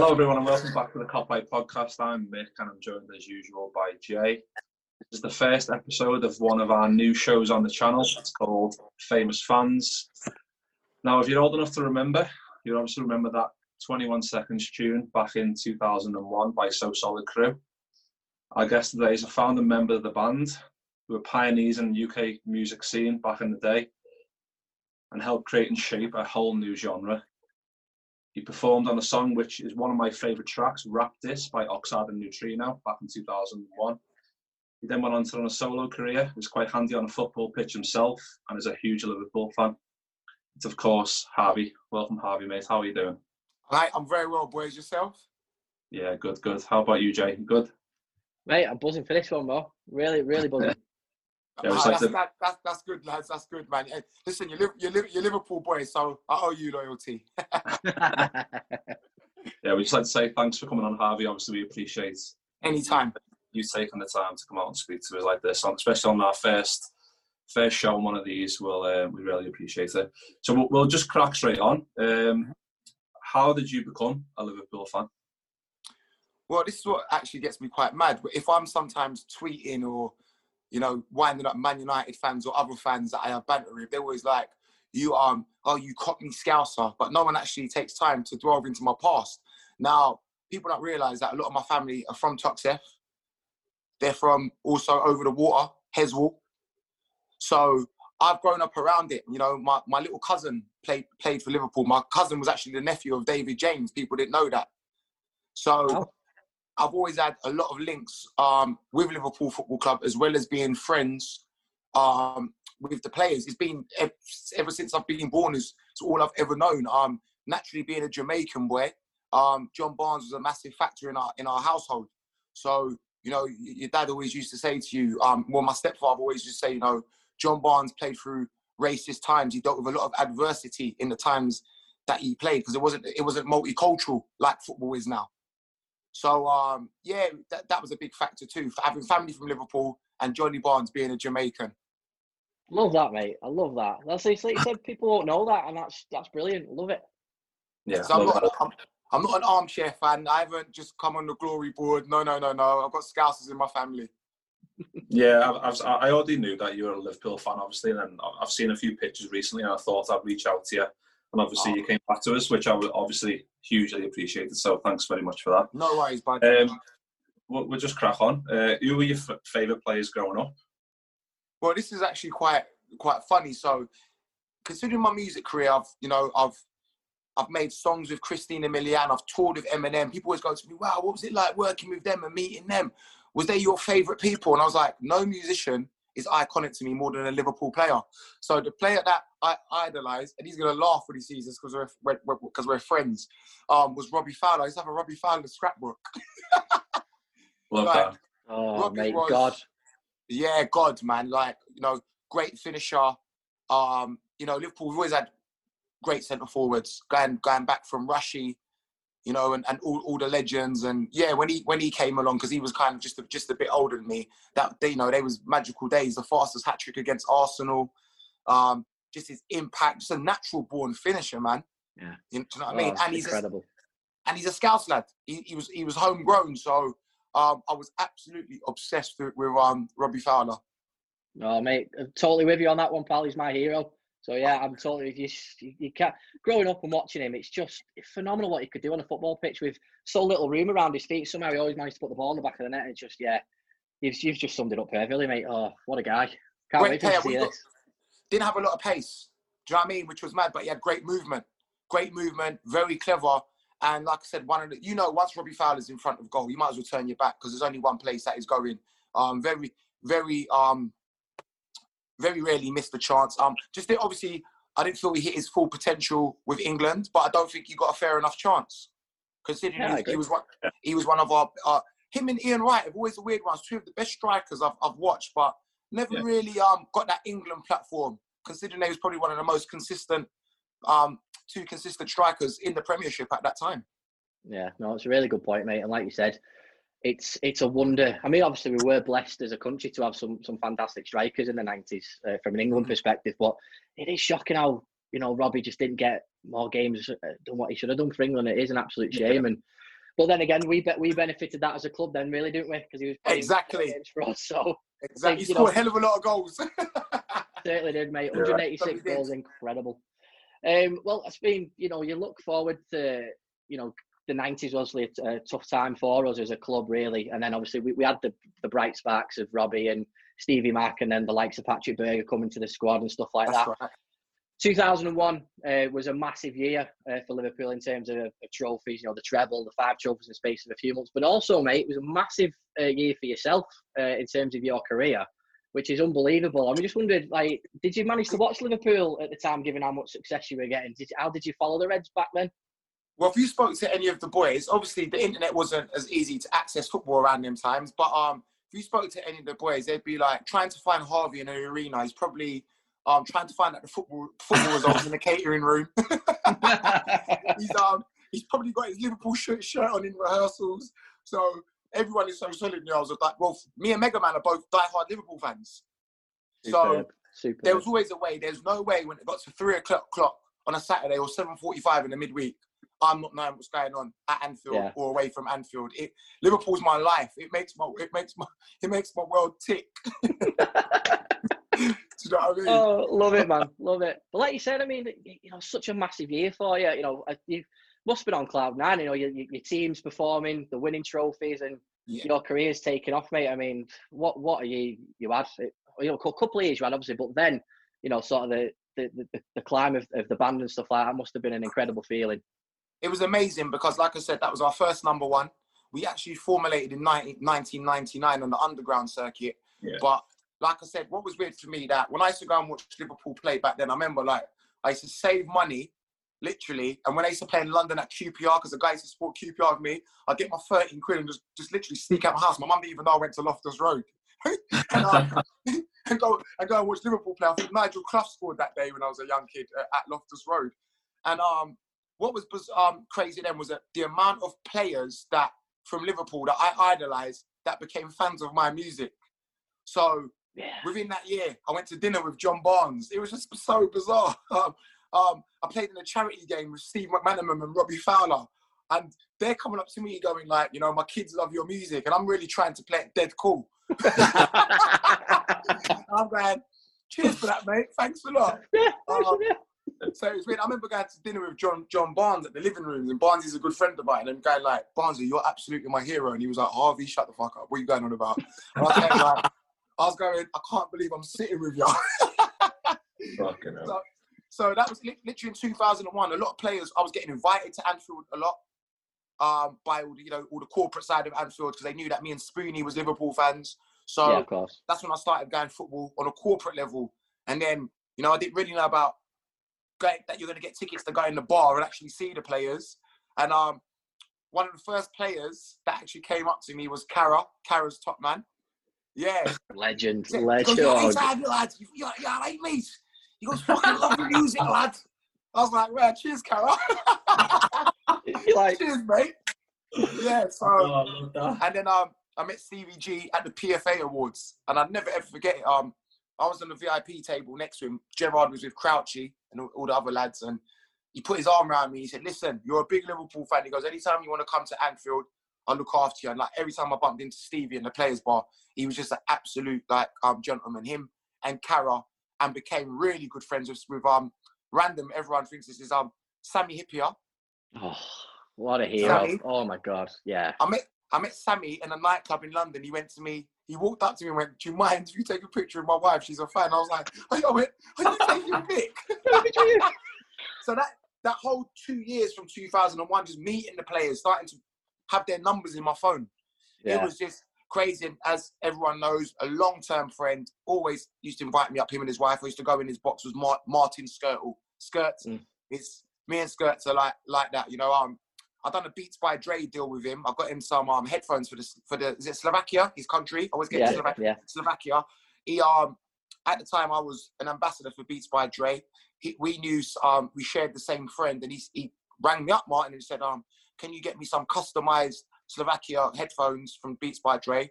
Hello, everyone, and welcome back to the Cop Eye podcast. I'm Mick, and I'm joined as usual by Jay. This is the first episode of one of our new shows on the channel. It's called Famous Fans. Now, if you're old enough to remember, you obviously remember that 21 Seconds tune back in 2001 by So Solid Crew. Our guest today is a founding member of the band who were pioneers in the UK music scene back in the day and helped create and shape a whole new genre. He performed on a song which is one of my favourite tracks, Rap This by Oxide and Neutrino, back in 2001. He then went on to run a solo career, he was quite handy on a football pitch himself, and is a huge Liverpool fan. It's, of course, Harvey. Welcome, Harvey, mate. How are you doing? Hi, I'm very well, boys. Yourself? Yeah, good, good. How about you, Jay? Good? Mate, I'm buzzing for this one, bro. Really, really buzzing. Yeah, Ah, it's like that's, the- that, that's, that's good, lads. That's good, man. Hey, listen, you're, you're, you're Liverpool boys, so I owe you loyalty. yeah, we just like to say thanks for coming on, Harvey. Obviously, we appreciate Anytime. you taking the time to come out and speak to us like this, especially on our first first show on one of these. We'll uh, we really appreciate it. So we'll, we'll just crack straight on. Um, how did you become a Liverpool fan? Well, this is what actually gets me quite mad. If I'm sometimes tweeting or, you know, winding up Man United fans or other fans that I have banter with, they're always like, you um, oh, you Cockney Scouser, but no one actually takes time to delve into my past. Now, people don't realise that a lot of my family are from Toxteth. They're from also over the water, Heswall. So I've grown up around it. You know, my, my little cousin played played for Liverpool. My cousin was actually the nephew of David James. People didn't know that. So Oh. I've always had a lot of links um, with Liverpool Football Club as well as being friends um, with the players. It's been ev- ever since I've been born. Is it's all I've ever known. Um, naturally, being a Jamaican boy, um, John Barnes was a massive factor in our in our household. So you know, your dad always used to say to you, um, well, my stepfather always used to say, you know, John Barnes played through racist times. He dealt with a lot of adversity in the times that he played because it wasn't it wasn't multicultural like football is now. So um, yeah, that, that was a big factor too. For having family from Liverpool and Johnny Barnes being a Jamaican. love that, mate. I love that. That's it's like you said, people won't know that, and that's that's brilliant. Love it. Yeah, So I'm not, that. I'm, I'm not an armchair fan. I haven't just come on the glory board. No, no, no, no. I've got Scousers in my family. yeah. I've, I've, I already knew that you were a Liverpool fan, obviously, and I've seen a few pictures recently, and I thought I'd reach out to you. And obviously, you came back to us, which I would obviously hugely appreciated. So thanks very much for that. No worries, bud. Um, we'll, we'll just crack on. Uh, who were your f- favourite players growing up? Well, this is actually quite quite funny. So, considering my music career, I've you know I've I've made songs with Christina Milian. I've toured with Eminem. People always go to me, "Wow, what was it like working with them and meeting them? Was they your favorite people?" And I was like, "No musician is iconic to me more than a Liverpool player." So the player that I idolise, and he's gonna laugh when he sees this because we're because we're, friends, um, was Robbie Fowler. I used to have a Robbie Fowler scrapbook. Love Right. that. Oh, Robbie mate, was- God. Yeah, God, man. Like, you know, great finisher. Um, you know, Liverpool, we've always had great centre forwards, going going back from Rushy, you know, and, and all, all the legends. And yeah, when he when he came along, because he was kind of just a, just a bit older than me, that you know, they was magical days. The fastest hat trick against Arsenal. Um, just his impact, just a natural born finisher, man. Yeah. You know what I Oh, mean? and he's a, incredible. and he's a Scouse lad. He, he was he was homegrown, so um, I was absolutely obsessed with, with um, Robbie Fowler. No, mate, I'm totally with you on that one, pal. He's my hero. So yeah, I'm totally. You, you, can't. Growing up and watching him, it's just phenomenal what he could do on a football pitch with so little room around his feet. Somehow he always managed to put the ball in the back of the net. It's just yeah, you've you've just summed it up perfectly, mate. Oh, what a guy! Can't Great wait to player. see We got- this. Didn't have a lot of pace. Do you know what I mean? Which was mad, but he had great movement. Great movement, very clever. And like I said, one of the you know, once Robbie Fowler's in front of goal, you might as well turn your back because there's only one place that is going. Um, very, very, um, very rarely missed a chance. Um, just that obviously, I didn't feel he hit his full potential with England, but I don't think he got a fair enough chance. Considering Yeah, he, he was one, he was one of our. Uh, him and Ian Wright have always the weird ones. Two of the best strikers I've, I've watched, but never Yeah. really um got that England platform. Considering they was probably one of the most consistent, um, two consistent strikers in the Premiership at that time. Yeah, no, it's a really good point, mate. And like you said, it's it's a wonder. I mean, obviously, we were blessed as a country to have some some fantastic strikers in the nineties uh, from an England perspective. But it is shocking how you know Robbie just didn't get more games than what he should have done for England. It is an absolute shame. And but then again, we bet we benefited that as a club then, really, didn't we? Because he was Exactly. for us. So Exactly, he you scored a hell of a lot of goals. certainly did, mate. Yeah, 186 probably did. goals, incredible. Um, well, it's been, you know, you look forward to, you know, the 90s was obviously a, a tough time for us as a club, really. And then obviously we, we had the, the bright sparks of Robbie and Stevie Mack and then the likes of Patrick Berger coming to the squad and stuff like That's that. right. 2001 uh, was a massive year uh, for Liverpool in terms of uh, trophies, you know, the treble, the five trophies in the space of a few months. But also, mate, it was a massive uh, year for yourself uh, in terms of your career, which is unbelievable. I mean, just wondered, like, did you manage to watch Liverpool at the time, given how much success you were getting? Did, how did you follow the Reds back then? Well, if you spoke to any of the boys, obviously the internet wasn't as easy to access football around them times. But um, if you spoke to any of the boys, they'd be like trying to find Harvey in an arena. He's probably um trying to find out the football football results in the catering room. he's um he's probably got his Liverpool shirt, shirt on in rehearsals. So everyone is so solid. I was like, well, me and Megaman are both diehard Liverpool fans. So Superb. Superb. there was always a way. There's no way when it got to three o'clock clock on a Saturday or seven forty-five in the midweek, I'm not knowing what's going on at Anfield Yeah. or away from Anfield. It, Liverpool's my life. It makes my it makes my it makes my world tick. Do you know what I mean? Oh, love it, man, love it. But like you said, I mean, you know, such a massive year for you. You know, you must have been on cloud nine. You know, your, your your team's performing, the winning trophies, and Yeah. your career's taking off, mate. I mean, what what are you you had? It- You know, a couple of years you had, obviously, but then you know, sort of the the, the, the climb of, of the band and stuff like that must have been an incredible feeling. It was amazing because, like I said, that was our first number one. We actually formulated in 19, 1999 on the underground circuit. Yeah. But like I said, what was weird for me that when I used to go and watch Liverpool play back then, I remember like I used to save money, literally. And when I used to play in London at QPR, because the guy used to support QPR with me, I'd get my 13 quid and just, just literally sneak out my house. My mum didn't even know I went to Loftus Road. and, um, and go and go and watch Liverpool play. I think Nigel Clough scored that day when I was a young kid uh, at Loftus Road. And um, what was um, crazy then was that the amount of players that from Liverpool that I idolized that became fans of my music. So Yeah. within that year, I went to dinner with John Barnes. It was just so bizarre. Um, um, I played in a charity game with Steve McManaman and Robbie Fowler. And they're coming up to me going like, you know, my kids love your music. And I'm really trying to play it dead cool. I'm going, cheers for that, mate. Thanks a lot. Um, so it's weird. I remember going to dinner with John John Barnes at the living room, and Barnes is a good friend of mine. And going like, Barnesy, you're absolutely my hero. And he was like, Harvey, shut the fuck up. What are you going on about? And I was going like, I was going, I can't believe I'm sitting with you. Fucking hell. so, so that was li- literally in 2001. A lot of players, I was getting invited to Anfield a lot um, by all the, you know all the corporate side of Anfield because they knew that me and Spoonie was Liverpool fans. So yeah, that's when I started going football on a corporate level. And then, you know, I didn't really know about going, that you're going to get tickets to go in the bar and actually see the players. And um, one of the first players that actually came up to me was Carra, Carra's top man. Yeah. Legend, He goes, legend. "You're Oh, inside, lad. You, you're, you're all right, mate. He goes, fucking love the music, lad. I was like, well, cheers, Carra. like, cheers, mate. Yeah, so Oh, I love that. and then um, I met Stevie G at the PFA Awards, and I'd never ever forget it. Um, I was on the VIP table next to him. Gerrard was with Crouchy and all, all the other lads, and he put his arm around me. He said, "Listen, you're a big Liverpool fan." He goes, "Anytime you want to come to Anfield, I'll look after you." And like every time I bumped into Stevie in the players' bar, he was just an absolute like um gentleman. Him and Carra, and became really good friends with, with um random. Everyone thinks this is um Sami Hyypiä. Oh, what a hero! Sammy? Oh my god, yeah. I met I met Sammy in a nightclub in London. He went to me. He walked up to me and went, "Do you mind if you take a picture of my wife? She's a fan." I was like, I went, "Are you taking a pic?" so that that whole two years from 2001, just meeting the players, starting to have their numbers in my phone. It was just crazy. And as everyone knows, a long-term friend always used to invite me up. Him and his wife. I used to go in his box was Mar- Martin Skrtel. Skirts. Mm. It's me and Skirts are like like that. You know, um, I done a Beats by Dre deal with him. I got him some um headphones for the for the is it Slovakia, his country. I always get Yeah, Slovakia. yeah. Slovakia. He um at the time I was an ambassador for Beats by Dre. He, we knew um we shared the same friend, and he he rang me up, Martin, and said um can you get me some customized Slovakia headphones from Beats by Dre?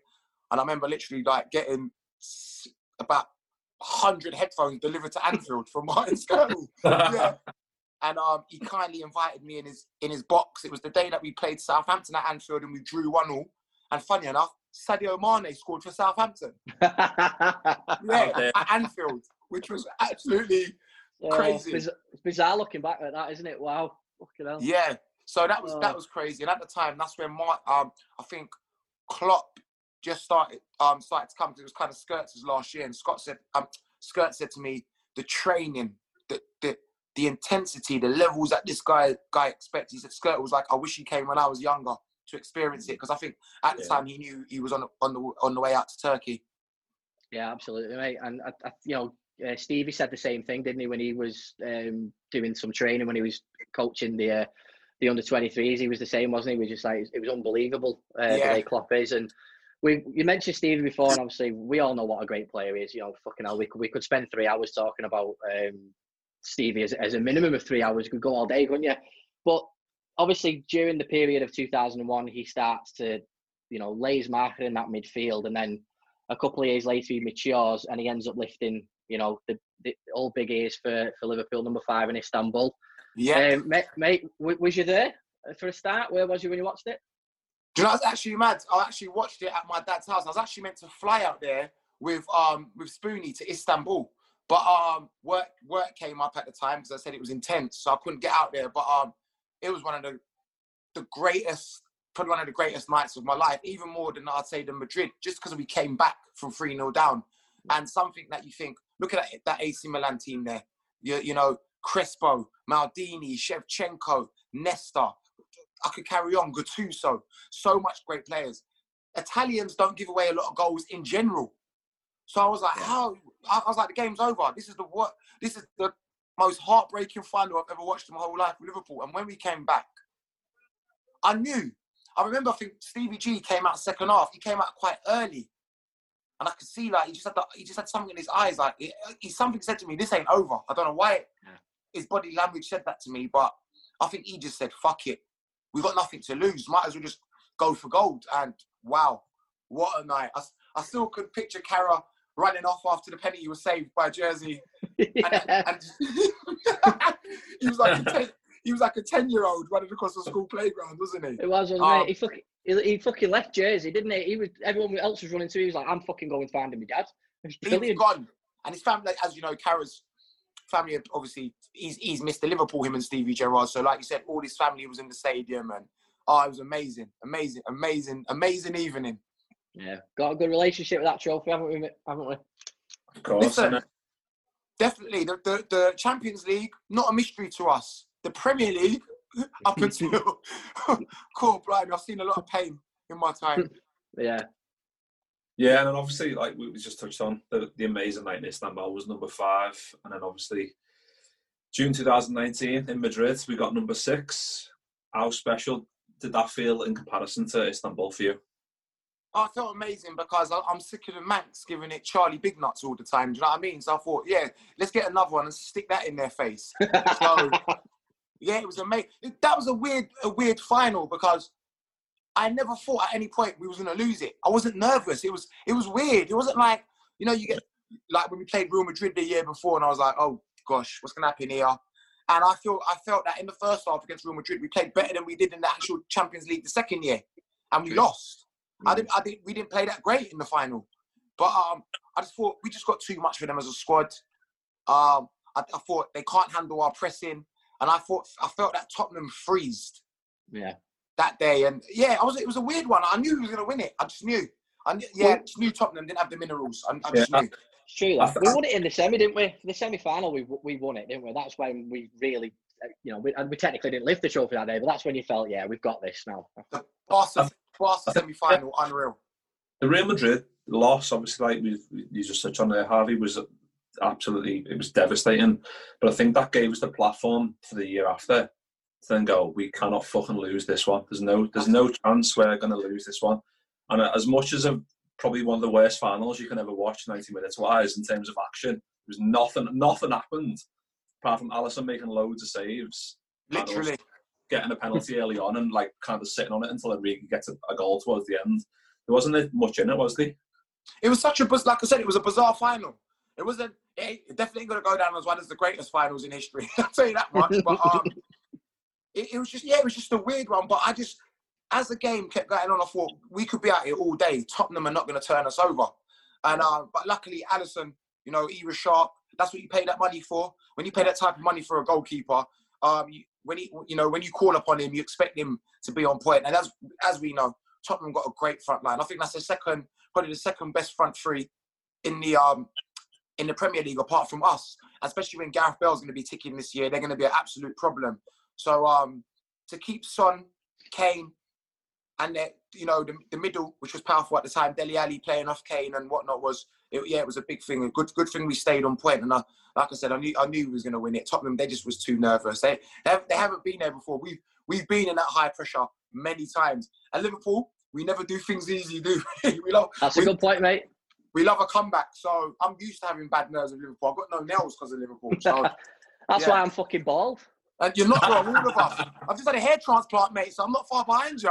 And I remember literally like getting about hundred headphones delivered to Anfield from Martin Skrtel. yeah. And um, he kindly invited me in his in his box. It was the day that we played Southampton at Anfield and we drew one all. And funny enough, Sadio Mane scored for Southampton. Yeah, at Anfield, which was absolutely Crazy. Biz- bizarre looking back at that, isn't it? Wow. Fucking hell. yeah. So that was that Oh. was crazy. And at the time, that's when my um I think Klopp just started um started to come. 'cause It was kind of Skirts' last year, and Scott said um Skirt said to me the training, the intensity, the levels that this guy guy expects. He said Skirt was like, I wish he came when I was younger to experience it because I think at the Yeah. time he knew he was on the, on the on the way out to Turkey. Yeah, absolutely, mate. And I, I, you know, uh, Stevie said the same thing, didn't he, when he was um, doing some training when he was coaching the uh, the under 23s. He was the same, wasn't he? He was just like it was unbelievable uh, Yeah. the way Klopp is. And we you mentioned Stevie before, and obviously we all know what a great player he is. You know, fucking hell, we could we could spend three hours talking about um, Stevie as, as a minimum of three hours. You could go all day, couldn't you? But obviously during the period of 2001, he starts to you know lay his marker in that midfield, and then a couple of years later he matures and he ends up lifting you know the, the all big ears for, for Liverpool number five in Istanbul. Yeah. Um, mate, mate, w- was you there for a start? Where was you when you watched it? Do you know, I was actually mad. I actually watched it at my dad's house. I was actually meant to fly out there with um with Spoonie to Istanbul, but um work work came up at the time because I said it was intense, so I couldn't get out there. But um, it was one of the the greatest, probably one of the greatest nights of my life, even more than I'd say than Madrid, just because we came back from three 0 down, and something that you think, look at that, that AC Milan team there. You you know Crespo, Maldini, Shevchenko, Nesta. I could carry on. Gattuso, so much great players. Italians don't give away a lot of goals in general. So I was like, how? I I was like, the game's over. This is the what? This is the most heartbreaking final I've ever watched in my whole life with Liverpool. And when we came back, I knew. I remember. I think Stevie G came out second half. He came out quite early, and I could see like he just had the, he just had something in his eyes. Like he, he something said to me, "This ain't over." I don't know why his body language said that to me, but I think he just said, "Fuck it, we got nothing to lose. Might as well just go for gold." And wow, what a night! I still could picture Carra running off after the penalty was saved by Jerzy, and, yeah. and he was like a ten, he was like a ten year old running across the school playground, wasn't he? It was, wasn't Um, it? He fucking, he, he fucking left Jerzy, didn't he? He was everyone else was running to. He was like, "I'm fucking going finding my dad." It was gone, and his family, as you know, Carra's family obviously he's he's Mr. Liverpool, him and Stevie Gerrard. So, like you said, all his family was in the stadium, and oh, it was amazing, amazing, amazing, amazing evening. Yeah, got a good relationship with that trophy, haven't we? Haven't we? Of course. Listen, definitely the, the the Champions League not a mystery to us. The Premier League up until cool, blind. I've seen a lot of pain in my time. Yeah, Yeah, and then obviously, like we we just touched on, the, the amazing night in Istanbul was number five, and then obviously June 2019 in Madrid we got number six. How special did that feel in comparison to Istanbul for you? I felt amazing because I- I'm sick of the Mancs giving it Charlie Big Nuts all the time. Do you know what I mean? So I thought, yeah, let's get another one and stick that in their face. So yeah, it was amazing. That was a weird, a weird final because I never thought at any point we was gonna lose it. I wasn't nervous. It was, it was weird. It wasn't like you know you get like when we played Real Madrid the year before, and I was like, oh gosh, what's gonna happen here? And I feel I felt that in the first half against Real Madrid, we played better than we did in the actual Champions League the second year, and we lost. I didn't, I didn't, we didn't play that great in the final, but um, I just thought we just got too much for them as a squad. Um, I, I thought they can't handle our pressing, and I thought I felt that Tottenham freezed Yeah. that day, and yeah, I was. It was a weird one. I knew he was going to win it. I just knew. I yeah, I just knew Tottenham didn't have the minerals. I, I just Yeah. knew. It's true. I Like, we won it in the semi, didn't we? The semi final, we we won it, didn't we? That's when we really, uh, you know, we, and we technically didn't lift the trophy that day, but that's when you felt, yeah, we've got this now. The Barca, Barca uh, semi-final, unreal. The Real Madrid loss, obviously, like we you just touched on there, Harvey was absolutely it was devastating. But I think that gave us the platform for the year after to then go. We cannot fucking lose this one. There's no there's no chance we're going to lose this one. And as much as a, probably one of the worst finals you can ever watch, 90 minutes wise in terms of action, there was nothing nothing happened apart from Alisson making loads of saves. Literally. Getting a penalty early on and like kind of sitting on it until Enrique gets a, a goal towards the end. There wasn't much in it, was there? It was such a buzz. Like I said, it was a bizarre final. It wasn't. It ain't- definitely going to go down as one of the greatest finals in history. I'll tell you that much. But um, it, it was just yeah, it was just a weird one. But I just, as the game kept going on, I thought we could be out here all day. Tottenham are not going to turn us over. And uh, but luckily, Alisson, you know, he was sharp. That's what you pay that money for. When you pay that type of money for a goalkeeper, um, you, when he, you know, when you call upon him, you expect him to be on point. And as as we know, Tottenham got a great front line. I think that's the second, probably the second best front three in the um in the Premier League, apart from us. Especially when Gareth Bale's going to be ticking this year, they're going to be an absolute problem. So um to keep Son, Kane, and the, you know the, the middle, which was powerful at the time, Dele Alli playing off Kane and whatnot was it, yeah, it was a big thing. A good good thing we stayed on point. And I, like I said, I knew I knew we was going to win it. Tottenham, they just was too nervous. They they, they haven't been there before. We've we've been in that high pressure many times. And Liverpool, we never do things easy, do we? we love That's a good point, mate. we love a comeback. So I'm used to having bad nerves with Liverpool. I've got no nails because of Liverpool. So That's Yeah. why I'm fucking bald. and you're not wrong, all of us. I've just had a hair transplant, mate, so I'm not far behind you.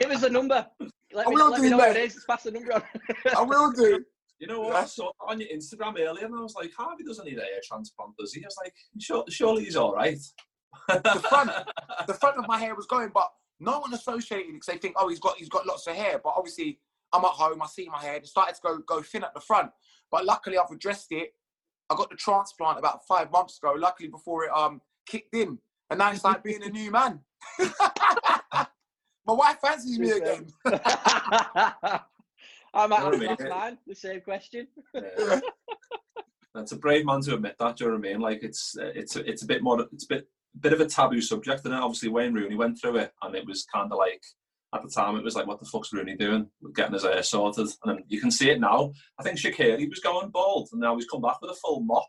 Give us the number. Let I will let do, me know what mate. it is. Just pass the number on. I will do. You know what? I saw on your Instagram earlier and I was like, Harvey doesn't need a hair transplant, does he? I was like, sure, surely he's all right. The front, the front of my hair was going, but no one associated it because they think, oh, he's got he's got lots of hair. But obviously, I'm at home, I see my hair, it started to go go thin at the front. But luckily, I've addressed it. I got the transplant about five months ago. Luckily, before it um kicked in, and now it's like being a new man. My wife fancies me again. I might No, have mate. asked. The same question. Yeah. That's a brave man to admit that. Do you know what I mean? Like it's uh, it's a, it's a bit more it's a bit bit of a taboo subject, and obviously Wayne Rooney went through it, and it was kind of like at the time it was like, what the fuck's Rooney doing? Getting his hair sorted, and then you can see it now. I think Shaqiri was going bald, and now he's come back with a full mop.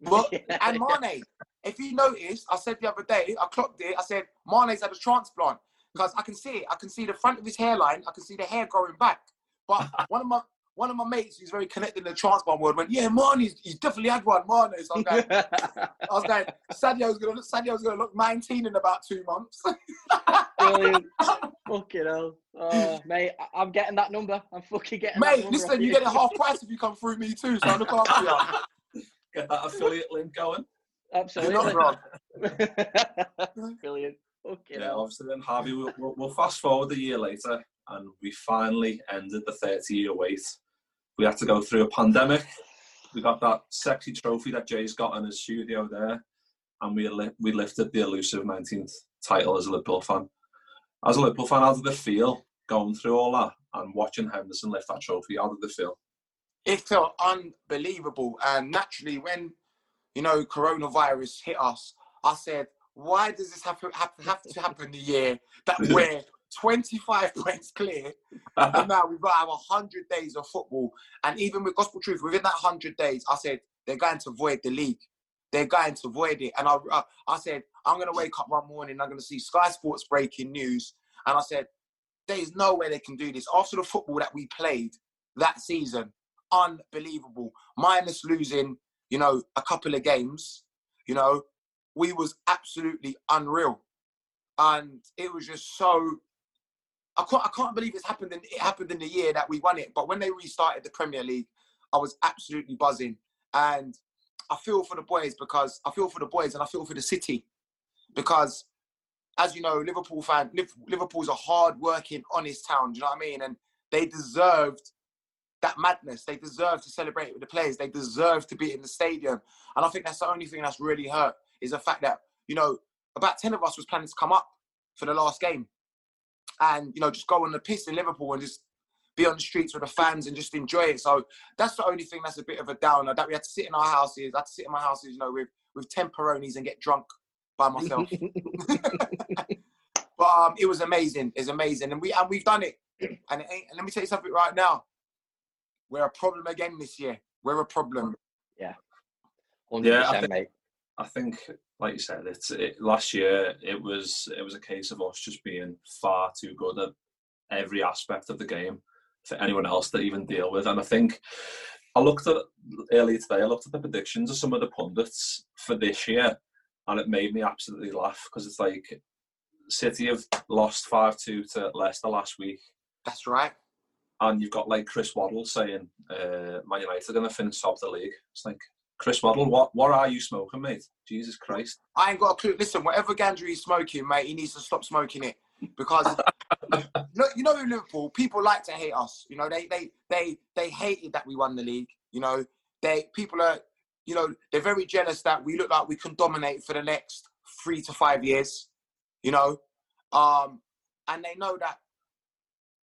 But and Mane, if you notice, I said the other day, I clocked it. I said Mane's had a transplant because I can see it. I can see the front of his hairline. I can see the hair growing back. But one of my one of my mates who's very connected in the transplant world went, "Yeah, Mane's he's definitely had one, Mane." So I was going, I was going, Sadio's gonna look, Sadio's gonna look 19 in about two months. Brilliant. fucking hell. Oh, mate, I- I'm getting that number. I'm fucking getting that Mate, listen, off you get it half price if you come through me too. So I look after you. Get that affiliate link going. You're Absolutely. not wrong. Brilliant. Fucking Yeah, obviously then Harvey, we'll, we'll, we'll fast forward a year later, and we finally ended the 30-year wait. We had to go through a pandemic. We got that sexy trophy that Jay's got in his studio there, and we li- we lifted the elusive 19th title as a Liverpool fan. As a Liverpool fan, how did it feel going through all that and watching Henderson lift that trophy? How did it feel? it felt unbelievable. And naturally, when you know coronavirus hit us, I said, "Why does this have to, have, have to happen the year that we're 25 points clear, and now we've got our 100 days of football?" And even with Gospel Truth, within that 100 days, I said they're going to void the league. They're going to void it. And I, I, I said, I'm going to wake up one morning, I'm going to see Sky Sports breaking news, and I said, "There's no way they can do this after the football that we played that season." unbelievable. Minus losing, you know, a couple of games, you know, we was absolutely unreal. And it was just so I can't, I can't believe it's happened. In, it happened in the year that we won it. But when they restarted the Premier League, I was absolutely buzzing, and I feel for the boys because I feel for the boys and I feel for the city because, as you know, Liverpool fan, Liverpool's a hard-working, honest town. Do you know what I mean? And they deserved that madness. They deserve to celebrate with the players. They deserve to be in the stadium. And I think that's the only thing that's really hurt is the fact that you know about ten of us was planning to come up for the last game, and you know just go on the piss in Liverpool and just be on the streets with the fans and just enjoy it. So that's the only thing that's a bit of a downer that we had to sit in our houses. I had to sit in my houses, you know, with with ten Peronis and get drunk by myself. but um, it was amazing. It's amazing, and we and we've done it. And, it and let me tell you something right now. We're a problem again this year. We're a problem. Yeah. 100%, yeah, I think, mate. I think, like you said, it's it, last year. It was it was a case of us just being far too good at every aspect of the game for anyone else to even deal with. And I think I looked at earlier today. I looked at the predictions of some of the pundits for this year, and it made me absolutely laugh because it's like City have lost five two to Leicester last week. That's right. And you've got like Chris Waddle saying uh, Man United are going to finish top of the league. It's like Chris Waddle, what what are you smoking, mate? Jesus Christ! I ain't got a clue. Listen, whatever Gandry he's smoking, mate, he needs to stop smoking it because you know in Liverpool, people like to hate us. You know, they they they they hated that we won the league. You know, they people are you know they're very jealous that we look like we can dominate for the next three to five years. You know, um, and they know that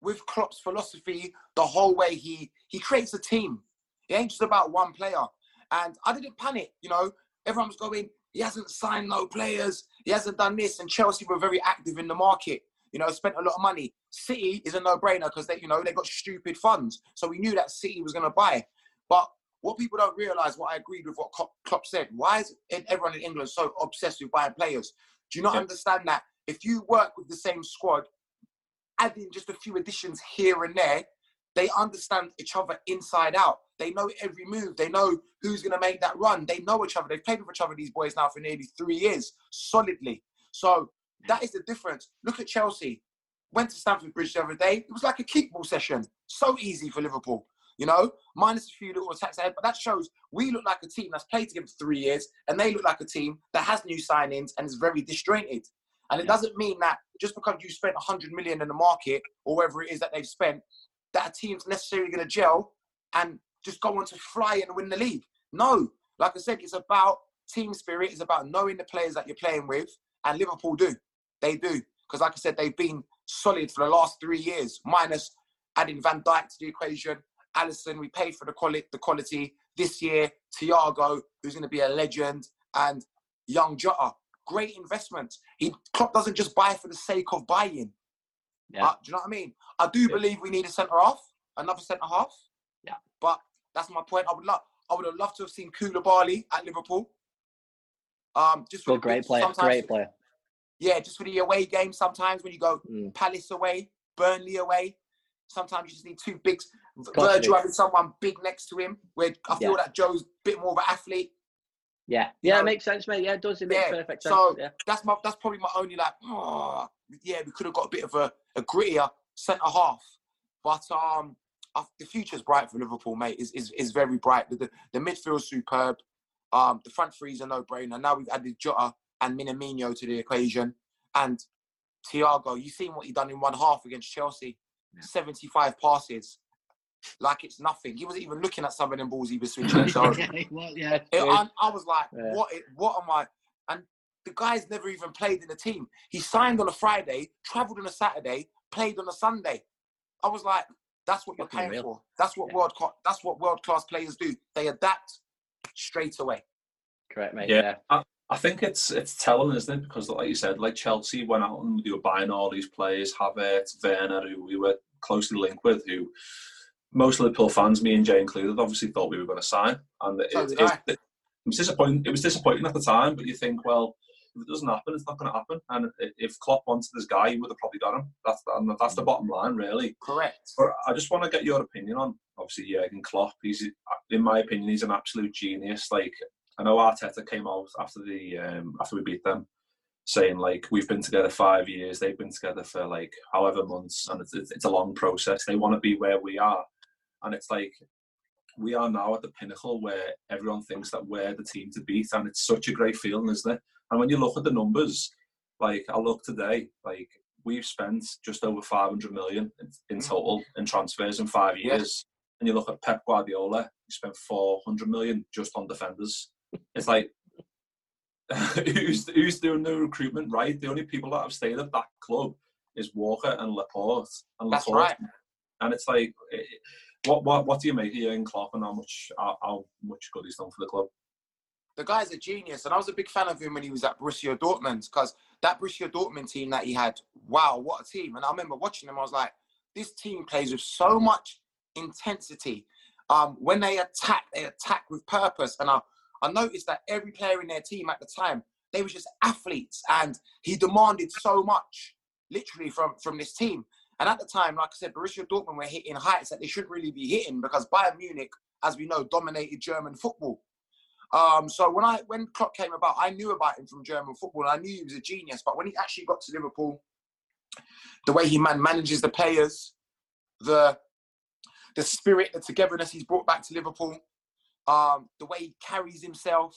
with Klopp's philosophy, the whole way he he creates a team. It ain't just about one player. And I didn't panic. You know, everyone was going. He hasn't signed no players. He hasn't done this. And Chelsea were very active in the market. You know, spent a lot of money. City is a no-brainer because they, you know, they got stupid funds. So we knew that City was going to buy. But what people don't realise, what I agreed with what Klopp said, why is everyone in England so obsessed with buying players? Do you not yeah. understand that if you work with the same squad, adding just a few additions here and there, they understand each other inside out. They know every move. They know who's going to make that run. They know each other. They've played with each other, these boys, now for nearly three years, solidly. So that is the difference. Look at Chelsea. Went to Stamford Bridge the other day. It was like a kickball session. So easy for Liverpool, you know, minus a few little attacks ahead. But that shows we look like a team that's played together for three years, and they look like a team that has new signings and is very disjointed. And it doesn't mean that just because you spent 100 million in the market or whatever it is that they've spent, that a team's necessarily going to gel and just go on to fly and win the league. No, like I said, it's about team spirit. It's about knowing the players that you're playing with, and Liverpool do. They do because, like I said, they've been solid for the last three years. Minus adding Van Dijk to the equation, Alisson. We paid for the quality. The quality this year. Thiago, who's going to be a legend, and young Jota great investment. He Klopp doesn't just buy for the sake of buying. Yeah. Uh, do you know what I mean? I do yeah. believe we need a centre half, another centre half. Yeah. But that's my point. I would love, I would have loved to have seen Koulibaly at Liverpool. Um, just for great player, great player. Yeah, just for the away game. Sometimes when you go mm. Palace away, Burnley away, sometimes you just need two bigs. Virgil having someone big next to him. Where I feel yeah. that Joe's a bit more of an athlete. Yeah, yeah, it makes sense, mate. Yeah, it does. It makes yeah. perfect sense. So yeah. that's my that's probably my only like, oh, yeah, we could have got a bit of a, a grittier centre half, but um, I, the future's bright for Liverpool, mate. is is is very bright. The, the, the midfield's superb. Um, the front three is a no-brainer. Now we've added Jota and Minamino to the equation, and Thiago. You've seen what he done in one half against Chelsea? Yeah. Seventy-five passes like it's nothing. He wasn't even looking at some of them balls he was switching. So well, yeah, it, I, I, was like, yeah. what? What am I? And the guy's never even played in the team. He signed on a Friday, travelled on a Saturday, played on a Sunday. I was like, that's what you're paying real. for. That's what yeah. world class. That's what world class players do. They adapt straight away. Correct, mate. Yeah. yeah. I, I think it's it's telling, isn't it? Because, like you said, like Chelsea went out and they were buying all these players, Havertz, Werner, who we were closely linked with, who most Liverpool fans, me and Jay included, obviously thought we were going to sign, and it, it, it, it, was disappointing. It was disappointing at the time, but you think, well, if it doesn't happen, it's not going to happen. And if Klopp wanted this guy, he would have probably got him. That's that's the bottom line, really. Correct. But I just want to get your opinion on, obviously, Jurgen Klopp. He's, in my opinion, he's an absolute genius. Like I know Arteta came out after the um, after we beat them saying like we've been together five years, they've been together for like however months, and it's it's a long process. They want to be where we are, and it's like we are now at the pinnacle where everyone thinks that we're the team to beat, and it's such a great feeling, isn't it? And when you look at the numbers, like I look today, like we've spent just over 500 million in, in mm. total in transfers in five years. And you look at Pep Guardiola, he spent 400 million just on defenders. It's like, who's, who's doing the recruitment right? The only people that have stayed at that club is Walker and Laporte. And That's Laporte. right. And it's like, what, what, what do you make of Jurgen Klopp and how much, how, how much good he's done for the club? The guy's a genius, and I was a big fan of him when he was at Borussia Dortmund because that Borussia Dortmund team that he had, wow, what a team! And I remember watching them, I was like, this team plays with so much intensity. Um, when they attack, they attack with purpose, and I, I noticed that every player in their team at the time, they were just athletes, and he demanded so much, literally from from this team. And at the time, like I said, Borussia Dortmund were hitting heights that they shouldn't really be hitting because Bayern Munich, as we know, dominated German football. Um, so when I when Klopp came about, I knew about him from German football. I knew he was a genius. But when he actually got to Liverpool, the way he man manages the players, the the spirit, the togetherness he's brought back to Liverpool, um, the way he carries himself,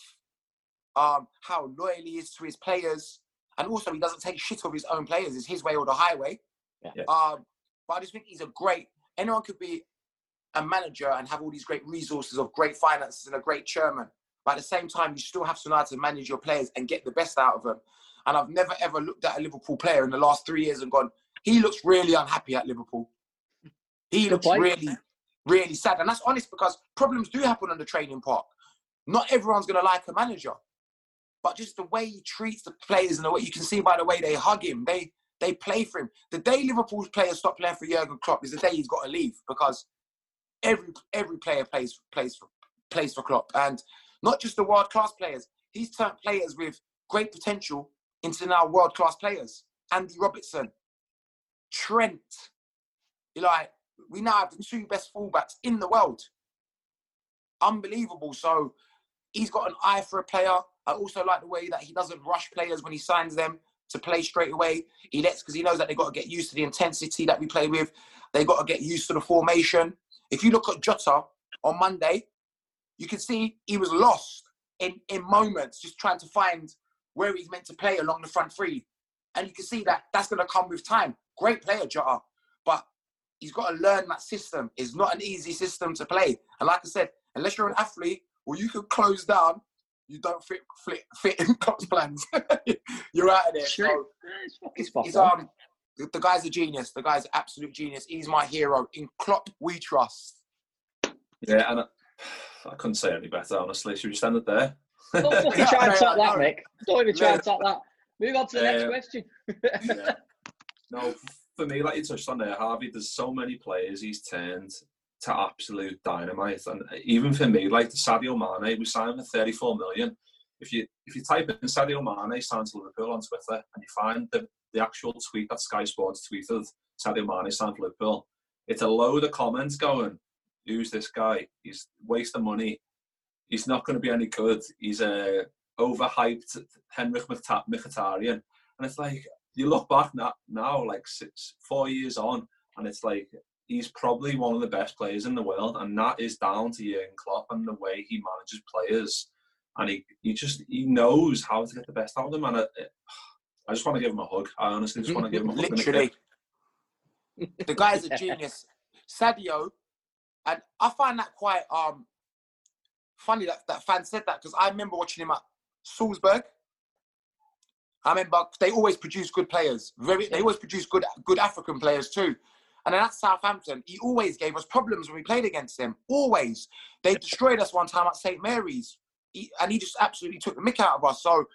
um, how loyal he is to his players, and also he doesn't take shit of his own players. It's his way or the highway. Yeah. Um, but I just think he's a great. Anyone could be a manager and have all these great resources of great finances and a great chairman. But at the same time, you still have to know how to manage your players and get the best out of them. And I've never ever looked at a Liverpool player in the last three years and gone, he looks really unhappy at Liverpool. He looks really, really sad. And that's honest because problems do happen on the training park. Not everyone's going to like a manager. But just the way he treats the players and the way you can see by the way they hug him, they they play for him. The day Liverpool's players stop playing for Jurgen Klopp is the day he's got to leave because every every player plays plays for plays for Klopp. And not just the world class players. He's turned players with great potential into now world class players. Andy Robertson, Trent. You Like we now have the two best fullbacks in the world. Unbelievable. So he's got an eye for a player. I also like the way that he doesn't rush players when he signs them to play straight away. He lets because he knows that they've got to get used to the intensity that we play with. They've got to get used to the formation. If you look at Jota on Monday, you can see he was lost in, in moments, just trying to find where he's meant to play along the front three. And you can see that that's going to come with time. Great player, Jota, but he's got to learn that system. It's not an easy system to play. And like I said, unless you're an athlete or you can close down, you don't fit fit, fit in Klopp's plans. you're out of there. Sure. So it's, it's, um, the, the guy's a genius. The guy's an absolute genius. He's my hero. In Klopp, we trust. Yeah, and I couldn't say any better, honestly. Should we stand it there? Don't fucking try and top that, Mick. Don't even try and top that. Move on to the next um, question. yeah. No, for me, like you touched on there, Harvey, there's so many players he's turned to absolute dynamite. And even for me, like the Sadio Mane, we signed him for 34 million. If you if you type in Sadio Mane signed to Liverpool on Twitter and you find the, the actual tweet that Sky Sports tweeted, Sadio Mane signed for Liverpool, it's a load of comments going, who's this guy? He's wasting money. He's not going to be any good. He's a overhyped Henrikh Mkhitaryan. And it's like, you look back now, now, like six, four years on, and it's like, he's probably one of the best players in the world. And that is down to Jurgen Klopp and the way he manages players. And he, he just, he knows how to get the best out of them. And I, I just want to give him a hug. I honestly just want to give him a hug. Literally. the guy's a genius. Sadio and I find that quite um funny that that fan said that because I remember watching him at Salzburg. I remember they always produce good players. Very, they always produce good good African players too. And then at Southampton, he always gave us problems when we played against him. Always. They destroyed us one time at St. Mary's. He, and he just absolutely took the mick out of us. So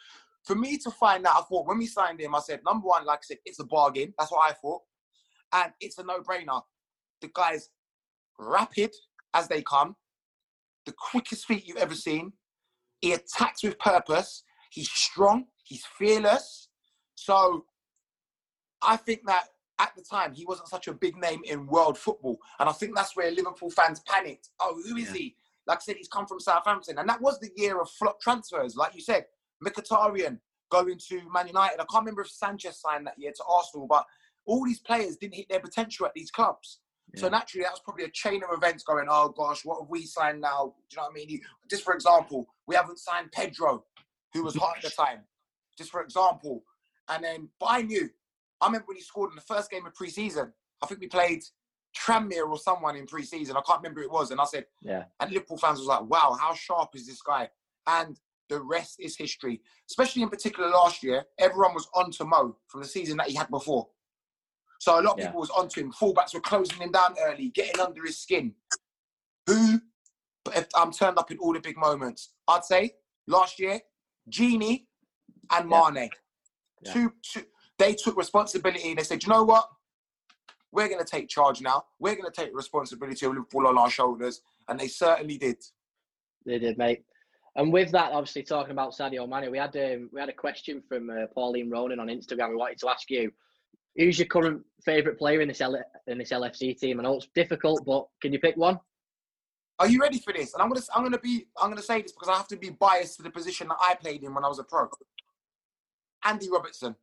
for me to find that, I thought when we signed him, I said, number one, like I said, it's a bargain. That's what I thought. And it's a no-brainer. The guy's rapid as they come, the quickest feet you've ever seen. He attacks with purpose. He's strong. He's fearless. So I think that at the time he wasn't such a big name in world football, and I think that's where Liverpool fans panicked. Oh, who is yeah. he? Like I said, he's come from Southampton, and that was the year of flop transfers. Like you said, Mkhitaryan, going to Man United. I can't remember if Sanchez signed that year to Arsenal, but all these players didn't hit their potential at these clubs. So naturally, that was probably a chain of events going, oh gosh, what have we signed now? Do you know what I mean? You, just for example, we haven't signed Pedro, who was hot at the time. Just for example. And then, but I knew, I remember when he scored in the first game of pre-season. I think we played Tranmere or someone in pre-season. I can't remember who it was. And I said, Yeah. and Liverpool fans was like, wow, how sharp is this guy? And the rest is history. Especially in particular last year, everyone was on to Mo from the season that he had before. So a lot of Yeah. people was onto him. Fullbacks were closing him down early, getting under his skin. Who if I'm turned up in all the big moments? I'd say last year, Gini and. Mane. Yeah. Two, two, they took responsibility and they said, you know what? We're going to take charge now. We're going to take responsibility of Liverpool on our shoulders. And they certainly did. They did, mate. And with that, obviously talking about Sadio Mane, we had um, we had a question from uh, Pauline Ronan on Instagram. We wanted to ask you, who's your current favourite player in this L- in this LFC team? I know it's difficult, but can you pick one? Are you ready for this? And I'm gonna I'm gonna be I'm gonna say this because I have to be biased to the position that I played in when I was a pro. Andy Robertson.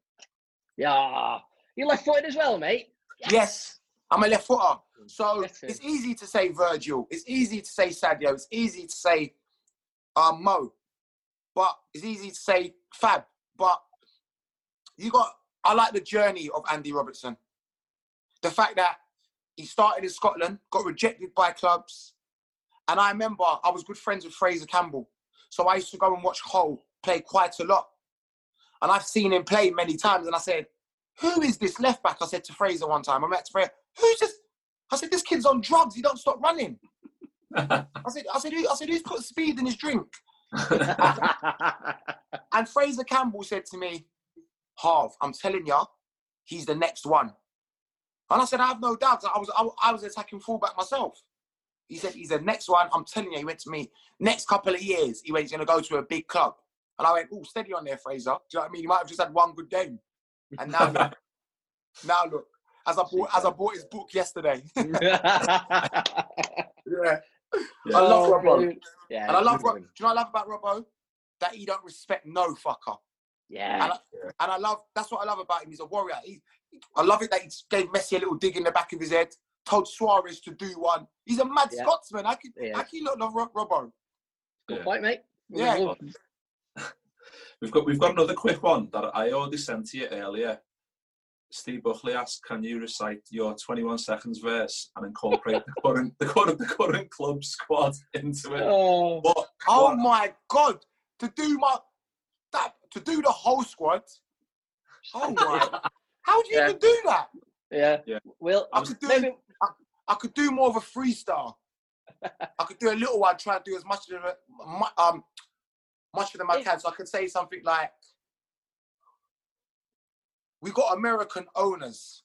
Yeah, you're left footed as well, mate. Yes, I'm a left footer. So it's easy to say Virgil. It's easy to say Sadio. It's easy to say um, Mo. But it's easy to say Fab. But you got I like the journey of Andy Robertson. The fact that he started in Scotland, got rejected by clubs. And I remember I was good friends with Fraizer Campbell. So I used to go and watch Hull play quite a lot. And I've seen him play many times. And I said, who is this left back? I said to Fraizer one time. I met Fraizer. Who's this? I said, this kid's on drugs. He don't stop running. I said, I said, who, I said, who's put speed in his drink? And Fraizer Campbell said to me, Harv, I'm telling ya, he's the next one. And I said, I have no doubt. I was, I, I was attacking fullback myself. He said, he's the next one. I'm telling you, he went to me, next couple of years, he went, he's going to go to a big club. And I went, oh, steady on there, Fraizer. Do you know what I mean? He might have just had one good game. And now look, now look, as I bought, as I bought his book yesterday. yeah. I love Robbo. Yeah, And I love, brilliant. Rob, do you know what I love about Robbo? That he don't respect no fucker. Yeah, And I, and I love that's what I love about him. He's a warrior. He, I love it that he gave Messi a little dig in the back of his head. Told Suarez to do one. He's a mad Yeah. Scotsman. I can Yeah. I can look love Rob- Robbo. good Yeah. point, mate. Yeah. We've got we've got another quick one that I already sent to you earlier. Steve Buckley asked, "Can you recite your 21 seconds verse and incorporate the current the current the current club squad into it?" Oh, But Oh what- my god. To do my that to do the whole squad. Oh my how do you Yeah. even do that? yeah. Yeah. Well, I could do maybe I could do more of a freestyle. I could do a little one, try to do as much of it, um, much of them I can. So I could say something like, "We got American owners.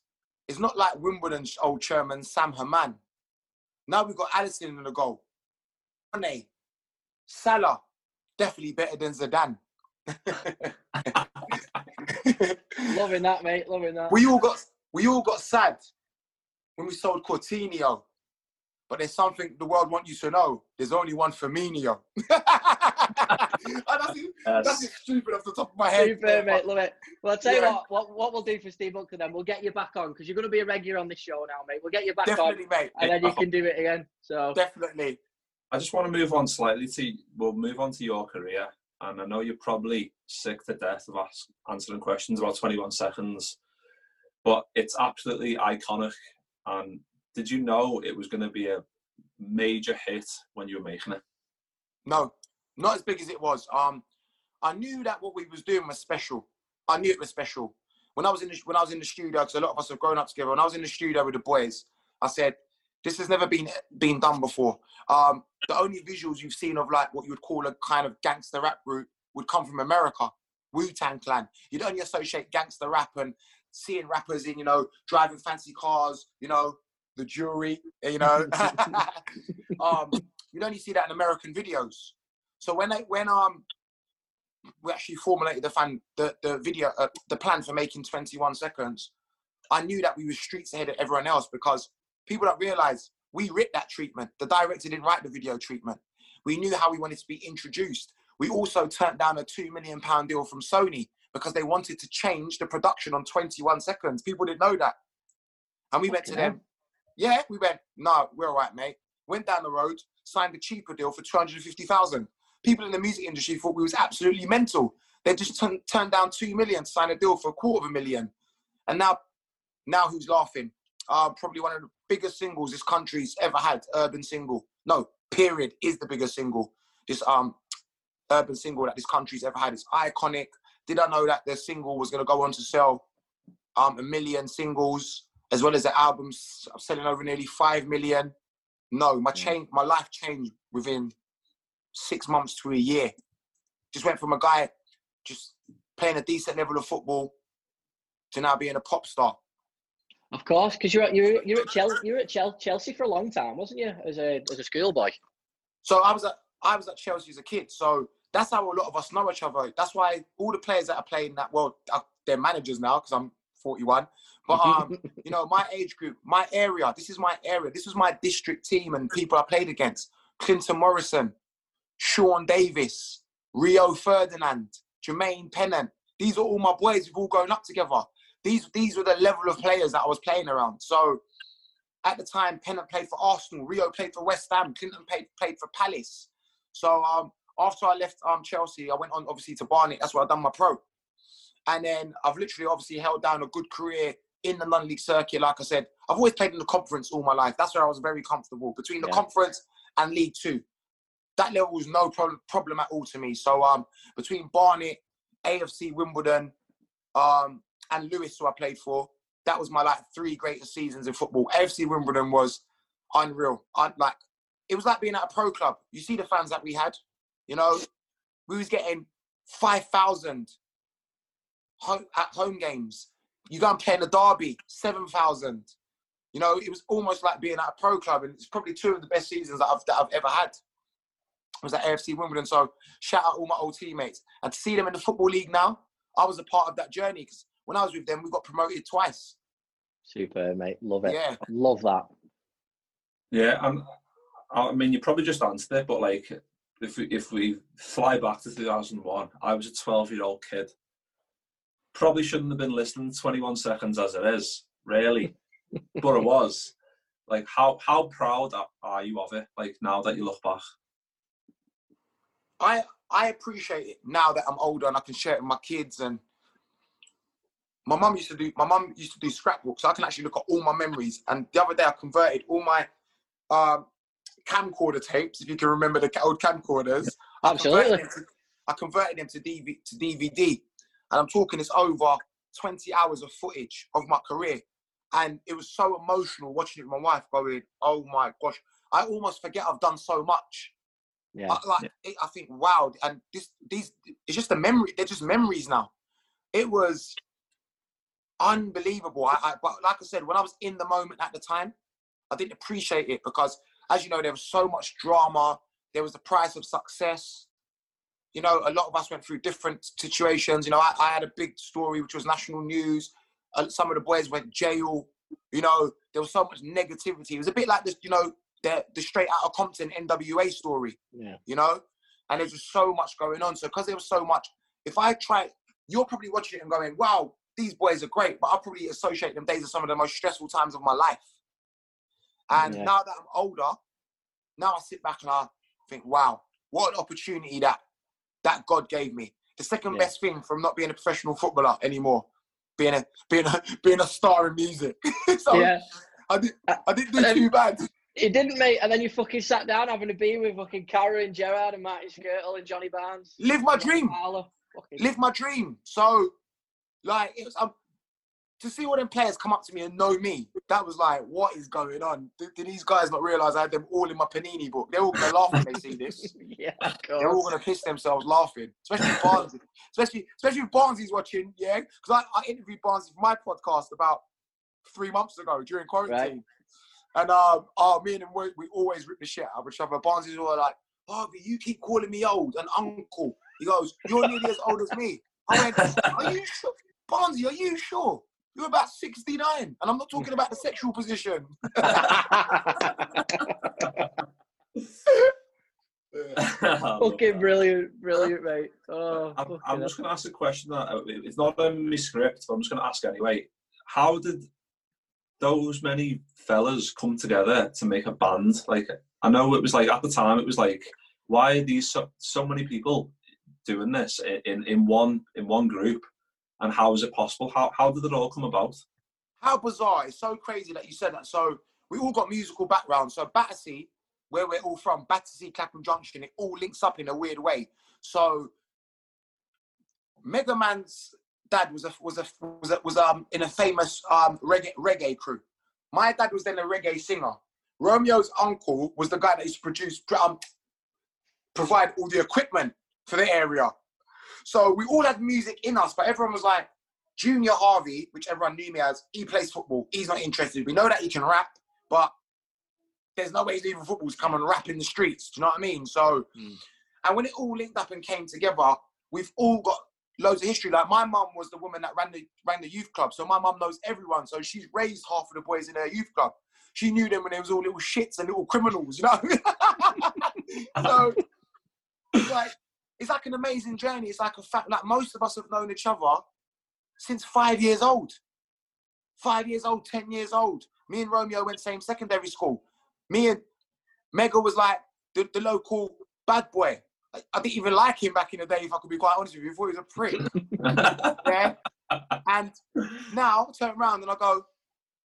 It's not like Wimbledon's old chairman Sam Hammam. Now we've got Alisson in the goal. Mane, Salah, definitely better than Zidane. Loving that, mate. Loving that. we all got we all got sad when we sold Coutinho. But there's something the world want you to know. There's only one Firmino. And that's, it- that's Yes. it stupid off the top of my head. Super, mate. Love it. Well, I'll tell you what, what. What we'll do for Steve Buckley then, we'll get you back on because you're going to be a regular on this show now, mate. We'll get you back Definitely, on, mate. and then you can do it again. So, Definitely. I just want to move on slightly to we'll move on to your career, and I know you're probably sick to death of ask, answering questions about 21 seconds, but it's absolutely iconic. And did you know it was going to be a major hit when you were making it? No, not as big as it was. Um, I knew that what we was doing was special. I knew it was special. When I was in the, when I was in the studio, because a lot of us have grown up together. When I was in the studio with the boys, I said, "This has never been been done before." Um, the only visuals you've seen of like what you would call a kind of gangster rap route would come from America, Wu Tang Clan. You'd only associate gangster rap and seeing rappers in, you know, driving fancy cars, you know, the jewelry, you know. um, you'd only see that in American videos. So when they when um we actually formulated the fan the the video uh, the plan for making 21 seconds, I knew that we were streets ahead of everyone else because people don't realize we writ that treatment. The director didn't write the video treatment. We knew how we wanted to be introduced. We also turned down a two million pound deal from Sony because they wanted to change the production on 21 seconds. People didn't know that. And we went to them. Yeah, we went, no, we're all right, mate. Went down the road, signed a cheaper deal for 250,000. People in the music industry thought we was absolutely mental. They just turned turned down two million to sign a deal for a quarter of a million. And now, now who's laughing? Uh, probably one of the biggest singles this country's ever had, urban single. No, period, is the biggest single. This um urban single that this country's ever had. It's iconic. Did I know that the single was gonna go on to sell um a million singles, as well as the albums selling over nearly five million? No, my change, my life changed within six months to a year. Just went from a guy just playing a decent level of football to now being a pop star. Of course, because you're at you're you're at Chelsea you're at Chel- Chelsea for a long time, wasn't you? As a as a schoolboy. So I was at I was at Chelsea as a kid. So that's how a lot of us know each other. That's why all the players that are playing that well, uh, they're managers now because I'm 41. But um, you know, my age group, my area, this is my area. This was my district team and people I played against. Clinton Morrison, Sean Davis, Rio Ferdinand, Jermaine Pennant. These are all my boys. We've all grown up together. These these were the level of players that I was playing around. So at the time, Pennant played for Arsenal, Rio played for West Ham, Clinton played, played for Palace. So um, after I left um, Chelsea, I went on obviously to Barnet. That's where I done my pro. And then I've literally obviously held down a good career in the non-league circuit. Like I said, I've always played in the conference all my life. That's where I was very comfortable between the Yeah. conference and League Two. That level was no problem problem at all to me. So um, between Barnet, AFC Wimbledon, um, and Lewes, who I played for, that was my like three greatest seasons in football. FC Wimbledon was unreal. Un- like it was like being at a pro club. You see the fans that we had, you know, we was getting five thousand home, at home games. You go and play in a derby, seven thousand. You know, it was almost like being at a pro club, and it's probably two of the best seasons that I've that I've ever had. Was at AFC Wimbledon. So shout out all my old teammates, and to see them in the football league now, I was a part of that journey because when I was with them, we got promoted twice. Super, mate. Love it. Yeah. Love that. Yeah, and I mean, you probably just answered it, but like, if we, if we fly back to 2001, I was a 12 year old kid. Probably shouldn't have been listening to 21 seconds as it is, really, but it was. Like, how how proud are- are you of it? Like now that you look back, I I appreciate it now that I'm older and I can share it with my kids and my mum used to do my mum used to do scrapbooks. So I can actually look at all my memories. And the other day I converted all my um, camcorder tapes, if you can remember the old camcorders. I Absolutely. converted them to, I converted them to, DV, to DVD. And I'm talking it's over 20 hours of footage of my career. And it was so emotional watching it with my wife going, oh my gosh, I almost forget I've done so much. Yeah. I, like it, I think, wow, and this these it's just a memory. They're just memories now. It was unbelievable. I, I but like I said, when I was in the moment at the time, I didn't appreciate it because, as you know, there was so much drama. There was the price of success. You know, a lot of us went through different situations. You know, I, I had a big story which was national news. Uh, some of the boys went jail. You know, there was so much negativity. It was a bit like this, you know, the the straight out of Compton NWA story Yeah. you know? And there's just so much going on. So because there was so much, if I try, you're probably watching it and going, wow, these boys are great, but I'll probably associate them days as some of the most stressful times of my life. And Yeah. now that I'm older, now I sit back and I think, wow, what an opportunity that that God gave me. The second Yeah. best thing from not being a professional footballer anymore, being a being a being a star in music. so yeah. I did Uh, I didn't do then- too bad. It didn't, mate. And then you fucking sat down having a beer with fucking Carra and Gerrard and Martin Skrtel and Johnny Barnes. Live my dream. Live my dream. So, like, it was um, to see all them players come up to me and know me. That was like, what is going on? Did, did these guys not realize I had them all in my panini book? They're all gonna laugh when they see this. yeah, They're all gonna piss themselves laughing, especially Barnes, especially especially if Barnesy's watching. Yeah, because I, I interviewed Barnesy for my podcast about three months ago during quarantine. And um, oh, me and him, we, we always rip the shit out of each other. Barnesy's all like, Harvey, you keep calling me old and uncle. He goes, You're nearly as old as me. I went, Are you? Barnesy, are you sure? You're about 69. And I'm not talking about the sexual position. okay, brilliant, brilliant, mate. Oh, I'm, I'm just going to ask a question that uh, it's not in my script, but I'm just going to ask anyway. How did those many fellas come together to make a band? Like, I know it was like at the time, it was like, why are these so, so many people doing this in, in one in one group? And how is it possible? How how did it all come about? How bizarre! It's so crazy that you said that. So we all got musical backgrounds. So Battersea, where we're all from, Battersea, Clapham Junction, it all links up in a weird way. So Megaman's dad was a was a was a, was um in a famous um reggae reggae crew. My dad was then a reggae singer. Romeo's uncle was the guy that used to produce um, provide all the equipment for the area. So we all had music in us, but everyone was like, Junior Harvey, which everyone knew me as, he plays football. He's not interested. We know that he can rap, but there's no way he's leaving football to come and rap in the streets. Do you know what I mean? So, mm. and when it all linked up and came together, we've all got loads of history. Like my mum was the woman that ran the ran the youth club, so my mum knows everyone. So she's raised half of the boys in her youth club. She knew them when they was all little shits and little criminals, you know. so like it's like an amazing journey. It's like a fact. Like most of us have known each other since five years old. Five years old, ten years old. Me and Romeo went same secondary school. Me and Mega was like the, the local bad boy. I didn't even like him back in the day, if I could be quite honest with you. I thought he was a prick. yeah. And now I turn around and I go,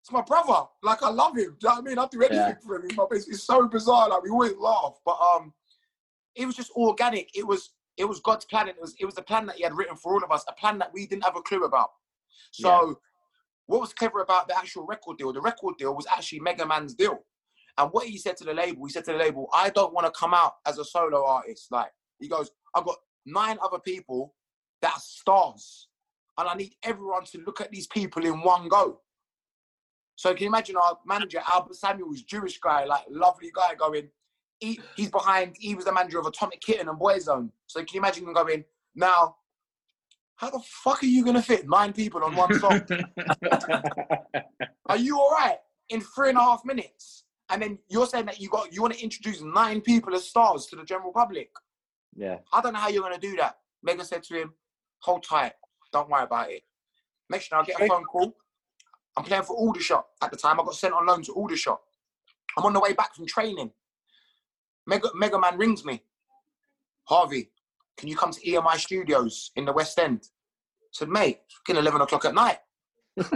it's my brother. Like I love him. Do you know what I mean? I'd do anything yeah. for him. It's, it's so bizarre. Like we always laugh. But um it was just organic. It was it was God's plan. It was it was the plan that He had written for all of us, a plan that we didn't have a clue about. So, yeah. what was clever about the actual record deal? The record deal was actually Megaman's deal. And what he said to the label, he said to the label, "I don't want to come out as a solo artist. Like he goes, I've got nine other people that are stars, and I need everyone to look at these people in one go." So can you imagine our manager Albert Samuels, Jewish guy, like lovely guy, going, he, he's behind. He was the manager of Atomic Kitten and Boyzone. So can you imagine him going now? How the fuck are you gonna fit nine people on one song? are you all right in three and a half minutes? And then you're saying that you got you want to introduce nine people as stars to the general public. Yeah. I don't know how you're gonna do that. Megan said to him, "Hold tight, don't worry about it." Next time I get a phone call. I'm playing for Aldershot at the time. I got sent on loan to Aldershot. I'm on the way back from training. Mega, Megaman rings me. Harvey, can you come to EMI Studios in the West End? I said, mate, it's 11 o'clock at night.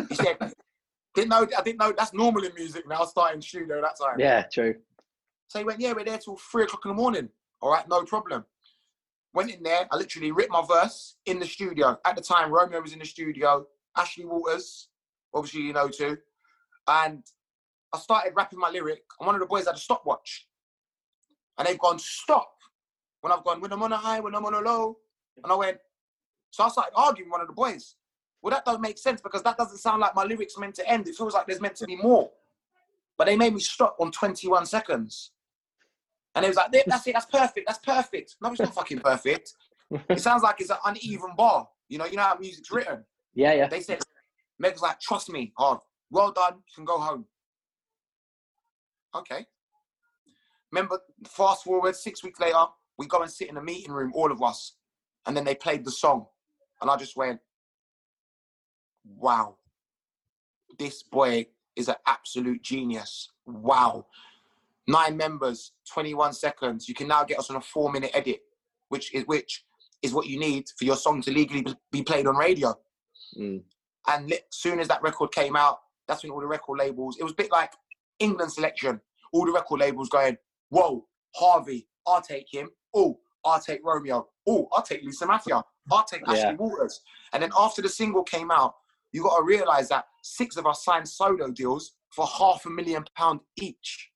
He said, didn't know, I didn't know that's normal in music now, starting studio that time. Yeah, true. So he went, yeah, we're there till three o'clock in the morning. All right, no problem. Went in there, I literally ripped my verse in the studio. At the time, Romeo was in the studio, Ashley Walters, obviously you know too. And I started rapping my lyric, and one of the boys had a stopwatch and they've gone stop when I've gone when I'm on a high, when I'm on a low, and I went. So I started arguing with one of the boys. Well, that doesn't make sense because that doesn't sound like my lyrics meant to end. It feels like there's meant to be more. But they made me stop on 21 seconds. And it was like, that's it, that's perfect, that's perfect. No, it's not fucking perfect. It sounds like it's an uneven bar. You know, you know how music's written. Yeah, yeah. They said, Meg's like, trust me, hard. Well done, you can go home. Okay. Remember, fast forward six weeks later, we go and sit in a meeting room, all of us, and then they played the song, and I just went, "Wow, this boy is an absolute genius! Wow." Nine members, 21 seconds. You can now get us on a four-minute edit, which is which is what you need for your song to legally be played on radio. Mm. And as soon as that record came out, that's when all the record labels. It was a bit like England selection. All the record labels going, whoa, Harvey, I'll take him. Oh, I'll take Romeo. Oh, I'll take Lisa Maffia. I'll take Ashley yeah. Walters. And then after the single came out, you got to realize that six of us signed solo deals for half a million pound each.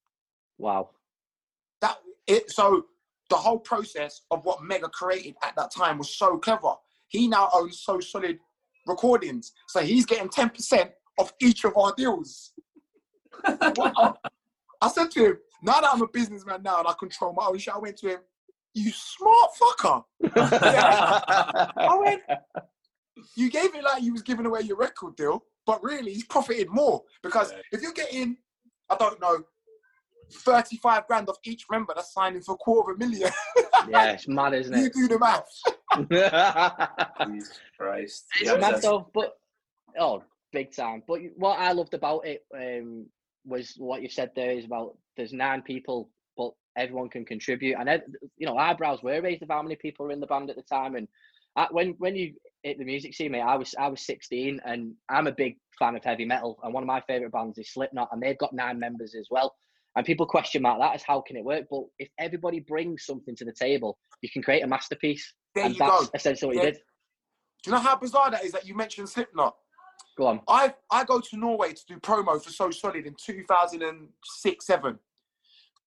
Wow. That it so the whole process of what Mega created at that time was so clever. He now owns So Solid Recordings, so he's getting ten percent of each of our deals. I said to him, now that I'm a businessman now and I control my own shit, I went to him, you smart fucker. I went, you gave it like you was giving away your record deal, but really he's profited more because if you're getting, I don't know, 35 grand off each member. That's signing for a quarter of a million. yeah, it's mad, isn't it? you do the math. Jesus Christ. It's Yeah, mad though, but oh, big time. But what I loved about it um, was what you said there is about there's nine people, but everyone can contribute. And you know, eyebrows were raised of how many people were in the band at the time. And I, when when you hit the music scene, mate, I was I was 16, and I'm a big fan of heavy metal. And one of my favorite bands is Slipknot, and they've got nine members as well. And people question mark that as how can it work? But if everybody brings something to the table, you can create a masterpiece. There and you that's go. essentially what Yeah. you did. Do you know how bizarre that is that you mentioned Slipknot? Go on. I I go to Norway to do promo for So Solid in 2006 7.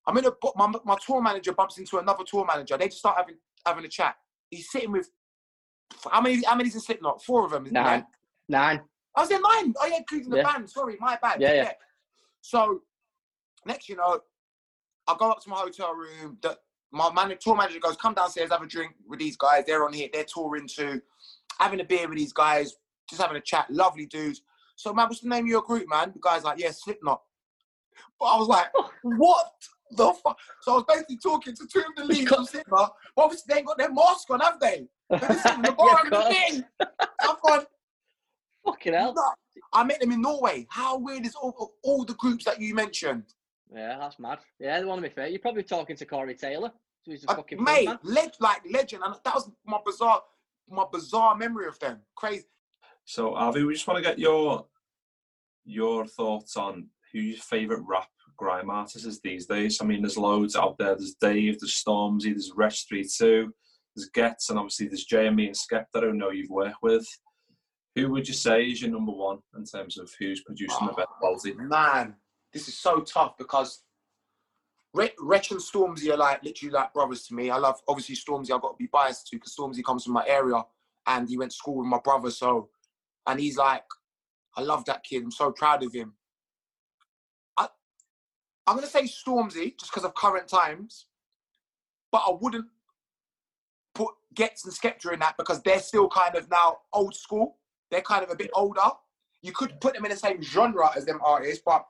I'm in a my, my tour manager bumps into another tour manager. They just start having having a chat. He's sitting with how many how many's in Slipknot? Four of them. Nine. there? Nine. I was in nine. Oh yeah, including the Yeah. band. Sorry, my bad. Yeah, yeah. So next, you know, I go up to my hotel room. The, my man, tour manager goes, "Come downstairs, have a drink with these guys. They're on here. They're touring too. Having a beer with these guys, just having a chat. Lovely dudes. So man, what's the name of your group, man? The guy's like, "Yeah, Slipknot." But I was like, "What the fuck?" So I was basically talking to two of the leads from Slipknot. Obviously, they ain't got their mask on, have they? They're just sitting in the bar Yeah, having a of course. thing. I've gone. Fucking hell. I met them in Norway. How weird is all, all the groups that you mentioned? Yeah, that's mad. Yeah, they want to be fair. You're probably talking to Corey Taylor. So he's a Uh, fucking mate, leg, like legend, and that was my bizarre, my bizarre memory of them. Crazy. So, Avi, we just want to get your your thoughts on who your favourite rap grime artist is these days. I mean, there's loads out there. There's Dave, there's Stormzy, there's Wretch 32, there's Ghetts, and obviously there's JME and Skepta, who I don't know you've worked with. Who would you say is your number one in terms of who's producing the ah, best quality? Man, this is so tough because Re- and Stormzy are like literally like brothers to me. I love obviously Stormzy. I've got to be biased to because Stormzy comes from my area and he went to school with my brother. So, and he's like, I love that kid. I'm so proud of him. I, I'm gonna say Stormzy just because of current times, but I wouldn't put Ghetts and Skepta in that because they're still kind of now old school. They're kind of a bit older. You could put them in the same genre as them artists, but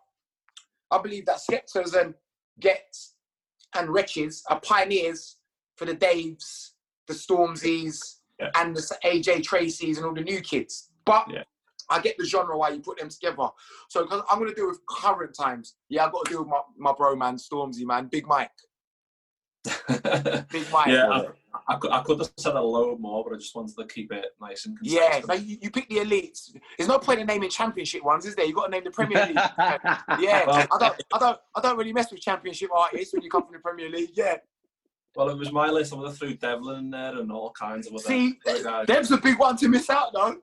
I believe that Skepta's and Ghetts and Wretches are pioneers for the Daves, the Stormzys, Yeah. and the AJ Tracey's and all the new kids. But Yeah. I get the genre why you put them together. So 'cause I'm gonna do with current times. Yeah, I've got to do with my, my bro man, Stormzy man, Big Mike. Big Mike. yeah, I, I, could, I could have said a load more, but I just wanted to keep it nice and concise. Yeah, like you, you pick the elites. There's no point in naming championship ones, is there? You got to name the Premier League. yeah, Well- I don't, I don't, I don't really mess with championship artists when you come from the Premier League. Yeah, Well, it was my list. I would have threw Devlin in there and all kinds of other see. Deb's a big one to miss out though.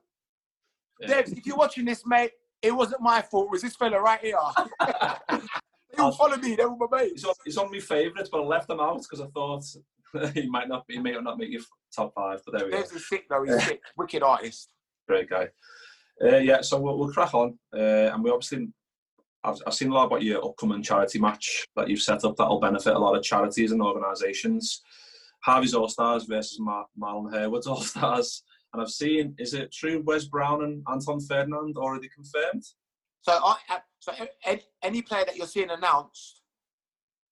Debs, if you're watching this, mate, it wasn't my fault. It was this fella right here. they all follow me. They're all my mates. He's on, he's on my favourites, but I left him out because I thought he might not. Be he may not make your top five. But there we go. Debs is sick though. He's sick. Wicked artist. Great guy. Uh, yeah, so we'll, we'll crack on, uh, and we obviously. I've, I've seen a lot about your upcoming charity match that you've set up that'll benefit a lot of charities and organisations. Harvey's All Stars versus Mar- Marlon Harewood's All Stars. And I've seen, is it true Wes Brown and Anton Ferdinand already confirmed? So, I, I- so any, any player that you're seeing announced,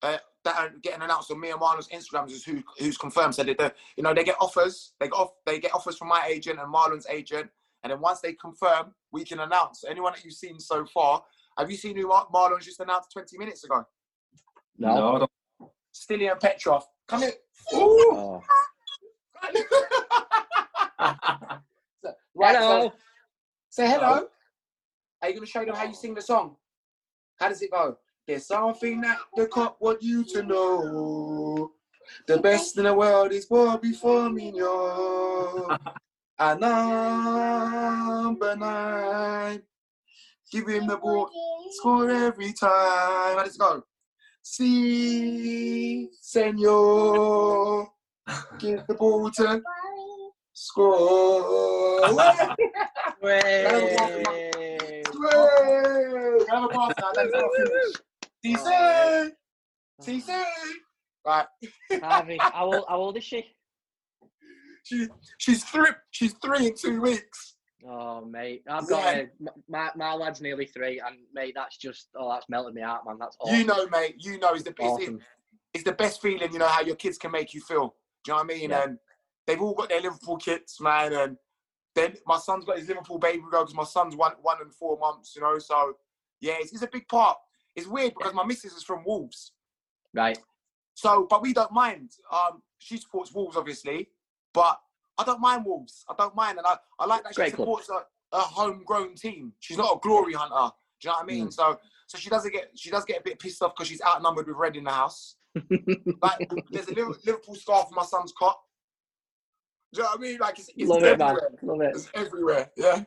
uh, that are getting announced on me and Marlon's Instagrams is who who's confirmed. So they, they, you know, they get offers. They get off. They get offers from my agent and Marlon's agent, and then once they confirm, we can announce. Anyone that you've seen so far, have you seen who Mar- Marlon's just announced 20 minutes ago? no. I don't. And Petrov. Come here. Oh. right. Hello. So, say hello. Are you going to show them how you sing the song? How does it go? There's something that the Kop want you to know. The best in the world is what before me, yo. And number nine. Give him the ball. Score every time. How does it go? Si, senor. Give the ball to score. Way. Way! Have a pass now. That's not finished. CC! CC! Right. Harvey, how old, how old is she? She, she's three. She's three in two weeks. Oh mate, I've got Yeah. uh, m- my my lad's nearly three, and mate, that's just oh, that's melted me heart, man. That's awesome. You know, mate. You know, it's the it's, awesome. it's the best feeling. You know how your kids can make you feel. Do you know what I mean? Yeah. And they've all got their Liverpool kits, man. And then my son's got his Liverpool baby girl because my son's one one and four months. You know, so yeah, it's, it's a big part. It's weird because my missus is from Wolves, Right. so but we don't mind. Um, she supports Wolves, obviously, but I don't mind Wolves. I don't mind, and I, I like that she Great club. supports a, a homegrown team. She's not a glory hunter. Do you know what I Mm. mean? So so she doesn't get she does get a bit pissed off because she's outnumbered with red in the house. Like there's a Liver- Liverpool scarf in my son's cot. Do you know what I mean? Like it's, it's Love it, man. everywhere. Love it. It's everywhere. Yeah.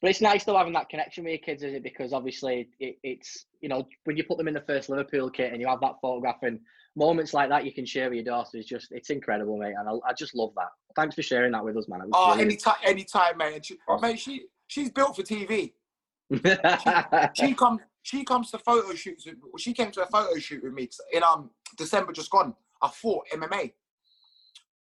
But it's nice though having that connection with your kids, is it? Because obviously it, it's you know when you put them in the first Liverpool kit and you have that photograph and moments like that you can share with your daughter is just it's incredible, mate. And I, I just love that. Thanks for sharing that with us, man. It Oh, brilliant. anytime, anytime, mate. And she, mate, she she's built for TV. she comes she comes to photo shoots with, she came to a photo shoot with me in um December just gone. I fought MMA.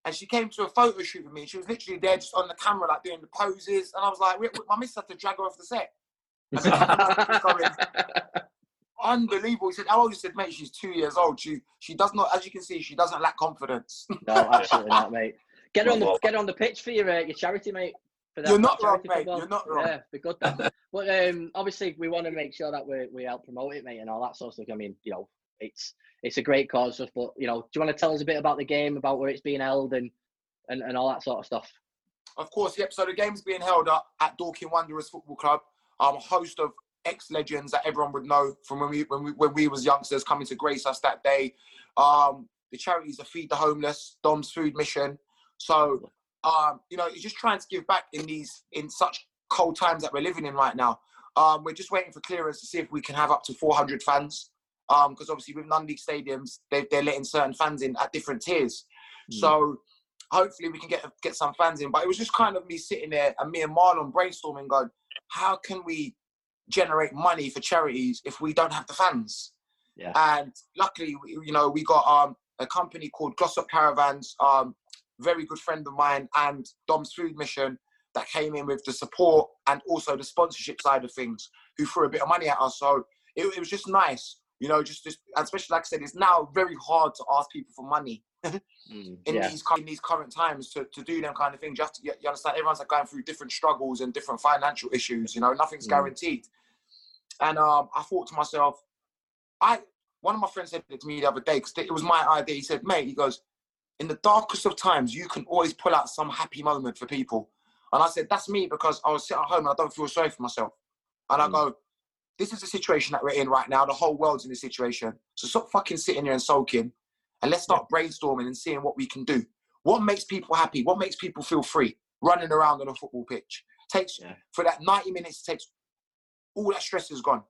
And she came to a photo shoot with me. She was literally there just on the camera, like doing the poses. And I was like, "Wait, wait," my miss had to drag her off the set. Said, Unbelievable. He said, How old? He said, mate, she's two years old. She she does not, as you can see, she doesn't lack confidence. no, absolutely not, mate. Get her on the get her on the pitch for your uh, your charity, mate. For that, You're not wrong, charity mate. football. You're not wrong. Yeah, be good. That. but um, obviously, we want to make sure that we we help promote it, mate, and all that sort of stuff. I mean, you know, it's it's a great cause, but you know, do you want to tell us a bit about the game, about where it's being held, and and, and all that sort of stuff? Of course, yep. So the game's being held up at Dorking Wanderers Football Club. Um, a host of ex-legends that everyone would know from when we when we when we was youngsters coming to grace us that day. Um, the charities are Feed the Homeless, Dom's Food Mission. So, um, you know, just trying to give back in these in such cold times that we're living in right now. Um, we're just waiting for clearance to see if we can have up to 400 fans. Um, because obviously with non-league stadiums, they, they're letting certain fans in at different tiers. So hopefully we can get get some fans in. But it was just kind of me sitting there and me and Marlon brainstorming, going, how can we generate money for charities if we don't have the fans? Yeah. And luckily, you know, we got um, a company called Glossop Caravans, um, very good friend of mine, and Dom's Food Mission that came in with the support and also the sponsorship side of things, who threw a bit of money at us. So it, it was just nice, you know, just just especially like I said, it's now very hard to ask people for money Mm, in yeah, these in these current times to, to do them kind of things. You have to you, you understand everyone's like going through different struggles and different financial issues. You know, nothing's Mm. guaranteed. And um, I thought to myself, I one of my friends said it to me the other day because it was my idea. He said, "Mate," he goes, "In the darkest of times, you can always pull out some happy moment for people." And I said, "That's me because I was sitting at home and I don't feel sorry for myself." And I Mm. go, "This is the situation that we're in right now. The whole world's in this situation. So stop fucking sitting here and sulking." and let's start brainstorming and seeing what we can do. What makes people happy? What makes people feel free? Running around on a football pitch takes Yeah. for that 90 minutes takes all that stress is gone,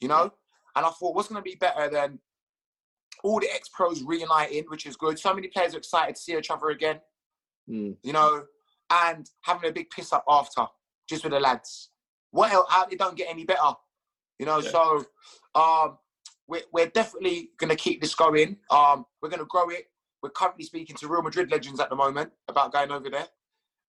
you know. And I thought, what's going to be better than all the ex pros reuniting, which is good. So many players are excited to see each other again, Mm, you know, and having a big piss up after, just with the lads. What else? How it don't get any better, you know. Yeah. So, um, we're, we're definitely going to keep this going. Um, we're going to grow it. We're currently speaking to Real Madrid legends at the moment about going over there.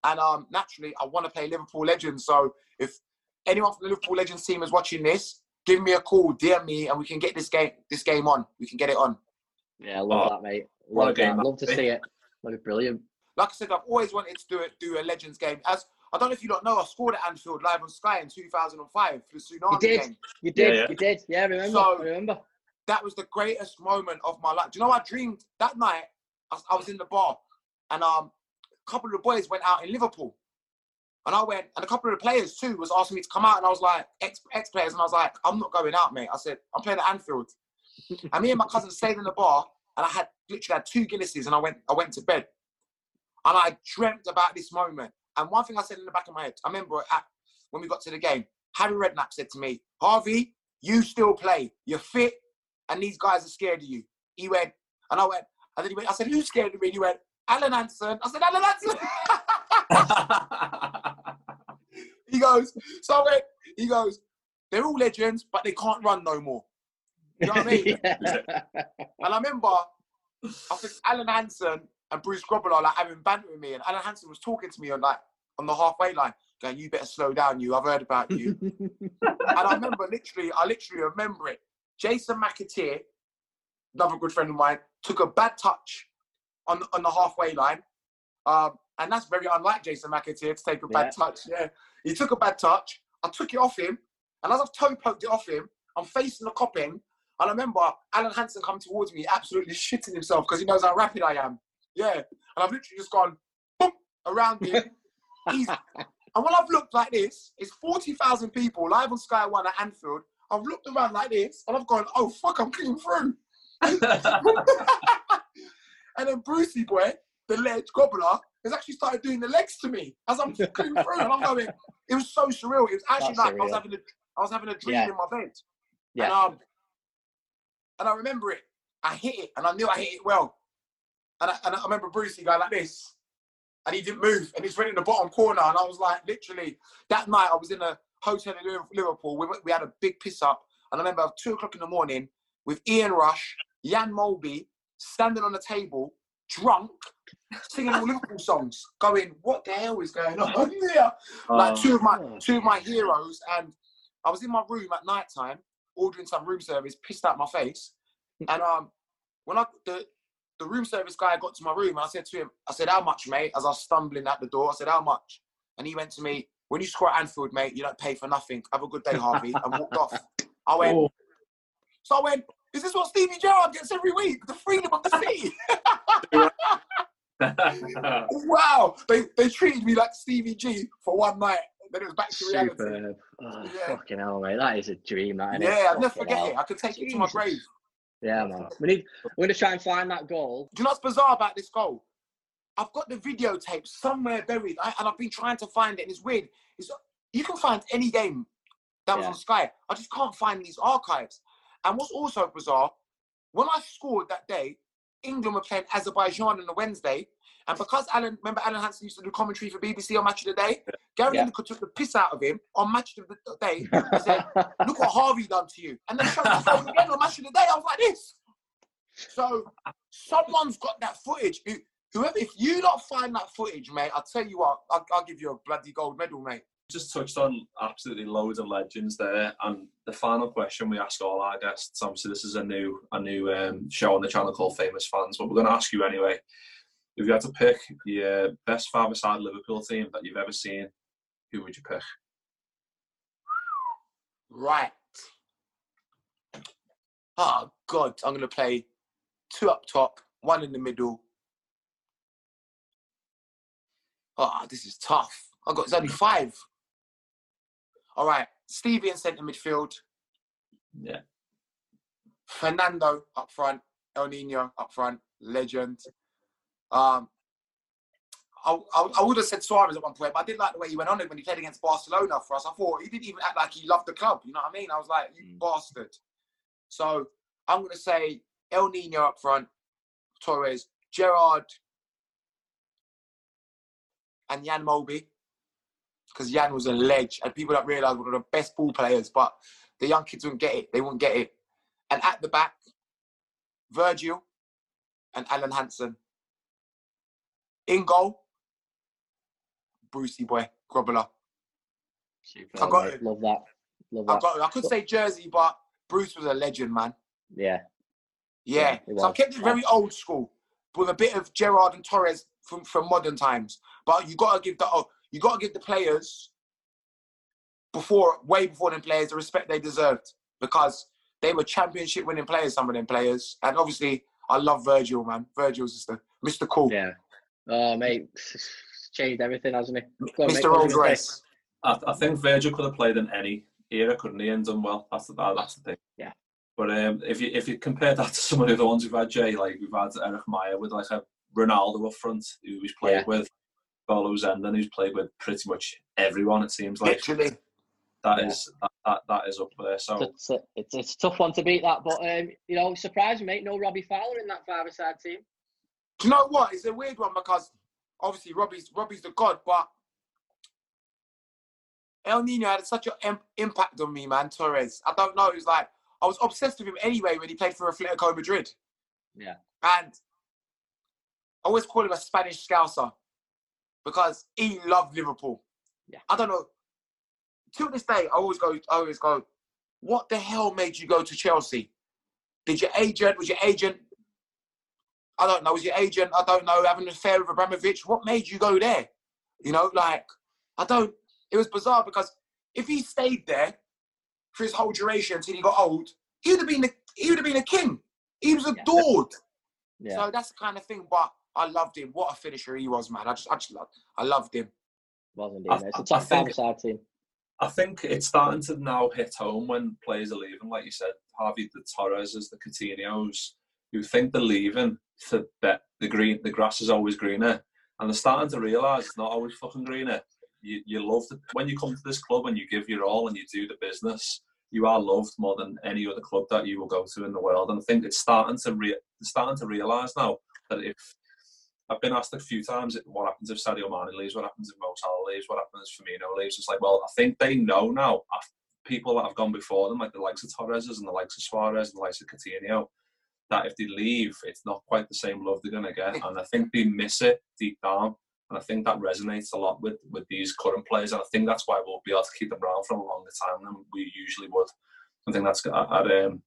And um, naturally, I want to play Liverpool legends. So if anyone from the Liverpool legends team is watching this, give me a call, DM me, and we can get this game this game on. We can get it on. yeah, I love Oh, that, mate. what a Love game that. that Love to would be. see it. Look, brilliant. Like I said, I've always wanted to do it, do a legends game. As I don't know if you don't know, I scored at Anfield live on Sky in 2005 for the Tsunami You did. game. You did. yeah. You did. Yeah, I remember. So- I remember. that was the greatest moment of my life. Do you know? I dreamed that night. I, was- I was in the bar, and um, a couple of the boys went out in Liverpool, and I went, and a couple of the players too was asking me to come out, and I was like, ex ex players, and I was like, I'm not going out, mate. I said, I'm playing at Anfield, and me and my cousin stayed in the bar, and I had literally had two Guinnesses, and I went, I went to bed, and I dreamt about this moment. And one thing I said in the back of my head, I remember at, when we got to the game, Harry Redknapp said to me, Harvey, you still play, you're fit, and these guys are scared of you. He went, and I went, and then he went, I said, who's scared of me? And he went, Alan Hansen. I said, Alan Hansen. he goes, so I went, he goes, they're all legends, but they can't run no more. You know what I mean? Yeah. And I remember, I think Alan Hansen and Bruce Grobbelaar like having banter with me, and Alan Hansen was talking to me on like on the halfway line. going, "You better slow down, you. I've heard about you." and I remember literally, I literally remember it. Jason McAteer, another good friend of mine, took a bad touch on on the halfway line, um, and that's very unlike Jason McAteer to take a bad Yeah. touch. Yeah, he took a bad touch. I took it off him, and as I've toe poked it off him, I'm facing the Kop in. And I remember Alan Hansen come towards me, absolutely shitting himself because he knows how rapid I am. Yeah, and I've literally just gone boom around him. He's, and when I've looked like this, it's 40,000 people live on Sky One at Anfield. I've looked around like this and I've gone, oh fuck, I'm clean through. and then Brucey boy, the ledge Grobbelaar, has actually started doing the legs to me as I'm clean through. And I'm going, it was so surreal. It was actually That's like I was having a I was having a dream Yeah. in my bed. Yeah. And um and I remember it. I hit it and I knew I hit it well. And I, and I remember Brucey going like this. And he didn't move. And he's went in the bottom corner. And I was like, literally, that night I was in a hotel in Liverpool. We, we had a big piss up. And I remember at two o'clock in the morning with Ian Rush, Jan Molby, standing on the table, drunk, singing all Liverpool songs, going, what the hell is going on here? like two of my Oh. two of my heroes, and I was in my room at night time ordering some room service, pissed out my face, and um, when I the the room service guy got to my room, and I said to him, I said, "How much, mate?" As I was stumbling out the door, I said, "How much?" And he went to me, "When you score at Anfield, mate, you don't pay for nothing. Have a good day, Harvey," and walked off. I went, Oh, so I went, "Is this what Stevie Gerrard gets every week? The freedom of the sea. wow, they they treated me like Stevie G for one night. Then it was back to reality. Superb. Oh, Yeah. Fucking hell, mate. That is a dream, that. Yeah, I'll never forget hell. it. I could take it to my grave. Yeah, man. We need. We're gonna try and find that goal. Do you know what's bizarre about this goal? I've got the videotape somewhere buried, I, and I've been trying to find it, and it's weird. It's, you can find any game that was Yeah. on Sky. I just can't find these archives. And what's also bizarre, when I scored that day, England were playing Azerbaijan on a Wednesday, and because Alan, remember Alan Hansen used to do commentary for BBC on Match of the Day, Gary Yeah. Lineker took the piss out of him on Match of the Day. He said, look what Harvey done to you. And then showed his again on Match of the Day. I was like this. So someone's got that footage. Whoever, if you not find that footage, mate, I'll tell you what, I'll, I'll give you a bloody gold medal, mate. just touched on absolutely loads of legends there. And the final question we ask all our guests, obviously this is a new a new um, show on the channel called Famous Fans, but we're going to ask you anyway. If you had to pick your best five-a-side Liverpool team that you've ever seen, who would you pick? Right. Oh, God, I'm going to play two up top, one in the middle. Oh, this is tough. I've got, it's only five. All right, Stevie in centre midfield. Yeah. Fernando up front, El Nino up front, legend. Um, I, I, I would have said Suarez at one point, but I did like the way he went on it when he played against Barcelona for us. I thought he didn't even act like he loved the club. You know what I mean? I was like, you Mm. bastard. So I'm going to say El Nino up front, Torres, Gerrard, and Jan Molby. Because Jan was a ledge, and people don't realise one of the best ball players, but the young kids wouldn't get it. They wouldn't get it. And at the back, Virgil and Alan Hansen. In goal, Brucey boy, Grobbelaar. Superb, I got mate. it. Love that. Love I that. got. I could say Jerzy, but Bruce was a legend, man. Yeah. Yeah. Yeah, so I kept it very old school, with a bit of Gerrard and Torres from, from modern times. But you gotta give the oh, you gotta give the players before way before them players the respect they deserved because they were championship winning players, some of them players. And obviously I love Virgil, man. Virgil's just the Mr. Cool. Yeah. Oh, mate. It's changed everything, hasn't he? Go on, Mr. what Rolls were you gonna say? Royce. I, I think Virgil could have played in any era, couldn't he, and done well. That's the that, that's the thing. Yeah. But um, if you if you compare that to some of the other ones we've had, Jay, like we've had Erik Meijer with like a Ronaldo up front, who he's played Yeah. with, Bolo Zenden, who's played with pretty much everyone. It seems like Literally. that Yeah. is that, that that is up there. So It's a, it's, it's a tough one to beat that, but um, you know, surprising, mate. No Robbie Fowler in that five-a-side team. Do you know what? It's a weird one because obviously Robbie's Robbie's the god, but El Nino had such an impact on me, man. Torres. I don't know. It was like I was obsessed with him anyway when he played for Atletico Madrid, Yeah. and I always call him a Spanish Scouser because he loved Liverpool. Yeah. I don't know. Till this day, I always go, I always go, what the hell made you go to Chelsea? Did your agent, was your agent, I don't know, was your agent, I don't know, having an affair with Abramovich? What made you go there? You know, like, I don't, it was bizarre because if he stayed there for his whole duration until he got old, he would have been a, he would have been a king. He was adored. Yeah. So that's the kind of thing. But I loved him. What a finisher he was, man. I just, I just loved, I loved him. Wasn't I- it? It's a I top think- side team. I think it's starting to now hit home when players are leaving. Like you said, Harvey, the Torreses, the Coutinho's, who think they're leaving for bet the green. The grass is always greener, and they're starting to realise it's not always fucking greener. You, you love the, when you come to this club and you give your all and you do the business. You are loved more than any other club that you will go to in the world, and I think it's starting to re, starting to realise now that if I've been asked a few times what happens if Sadio Mane leaves, what happens if Mo Salah leaves, what happens if Firmino leaves. It's like, well, I think they know now. People that have gone before them, like the likes of Torres and the likes of Suarez and the likes of Coutinho, that if they leave, it's not quite the same love they're going to get. And I think they miss it deep down. And I think that resonates a lot with, with these current players. And I think that's why we'll be able to keep them around for a longer time than we usually would. I think that's a, a, um,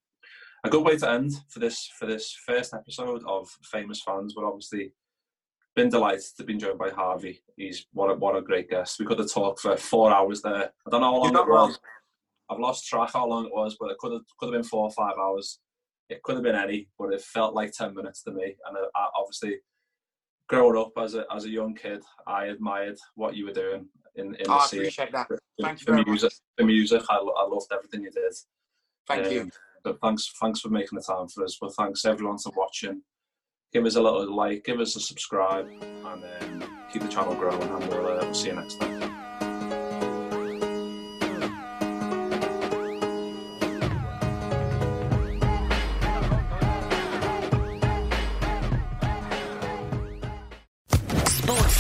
a good way to end for this for this first episode of Famous Fans. But obviously, been delighted to be joined by Harvey. He's what a, what a great guest. We could have talked for four hours there. I don't know how long it was. I've lost track how long it was, but it could have could have been four or five hours. It could have been any, but it felt like ten minutes to me. And I, I, obviously, growing up as a as a young kid, I admired what you were doing in in the scene. I appreciate that. The- Thank you the very music, much. the music. I, I loved everything you did. Thank you. Um, But thanks, thanks for making the time for us. But thanks everyone for watching. Give us a little like, give us a subscribe, and um, keep the channel growing. And we'll, uh, we'll see you next time.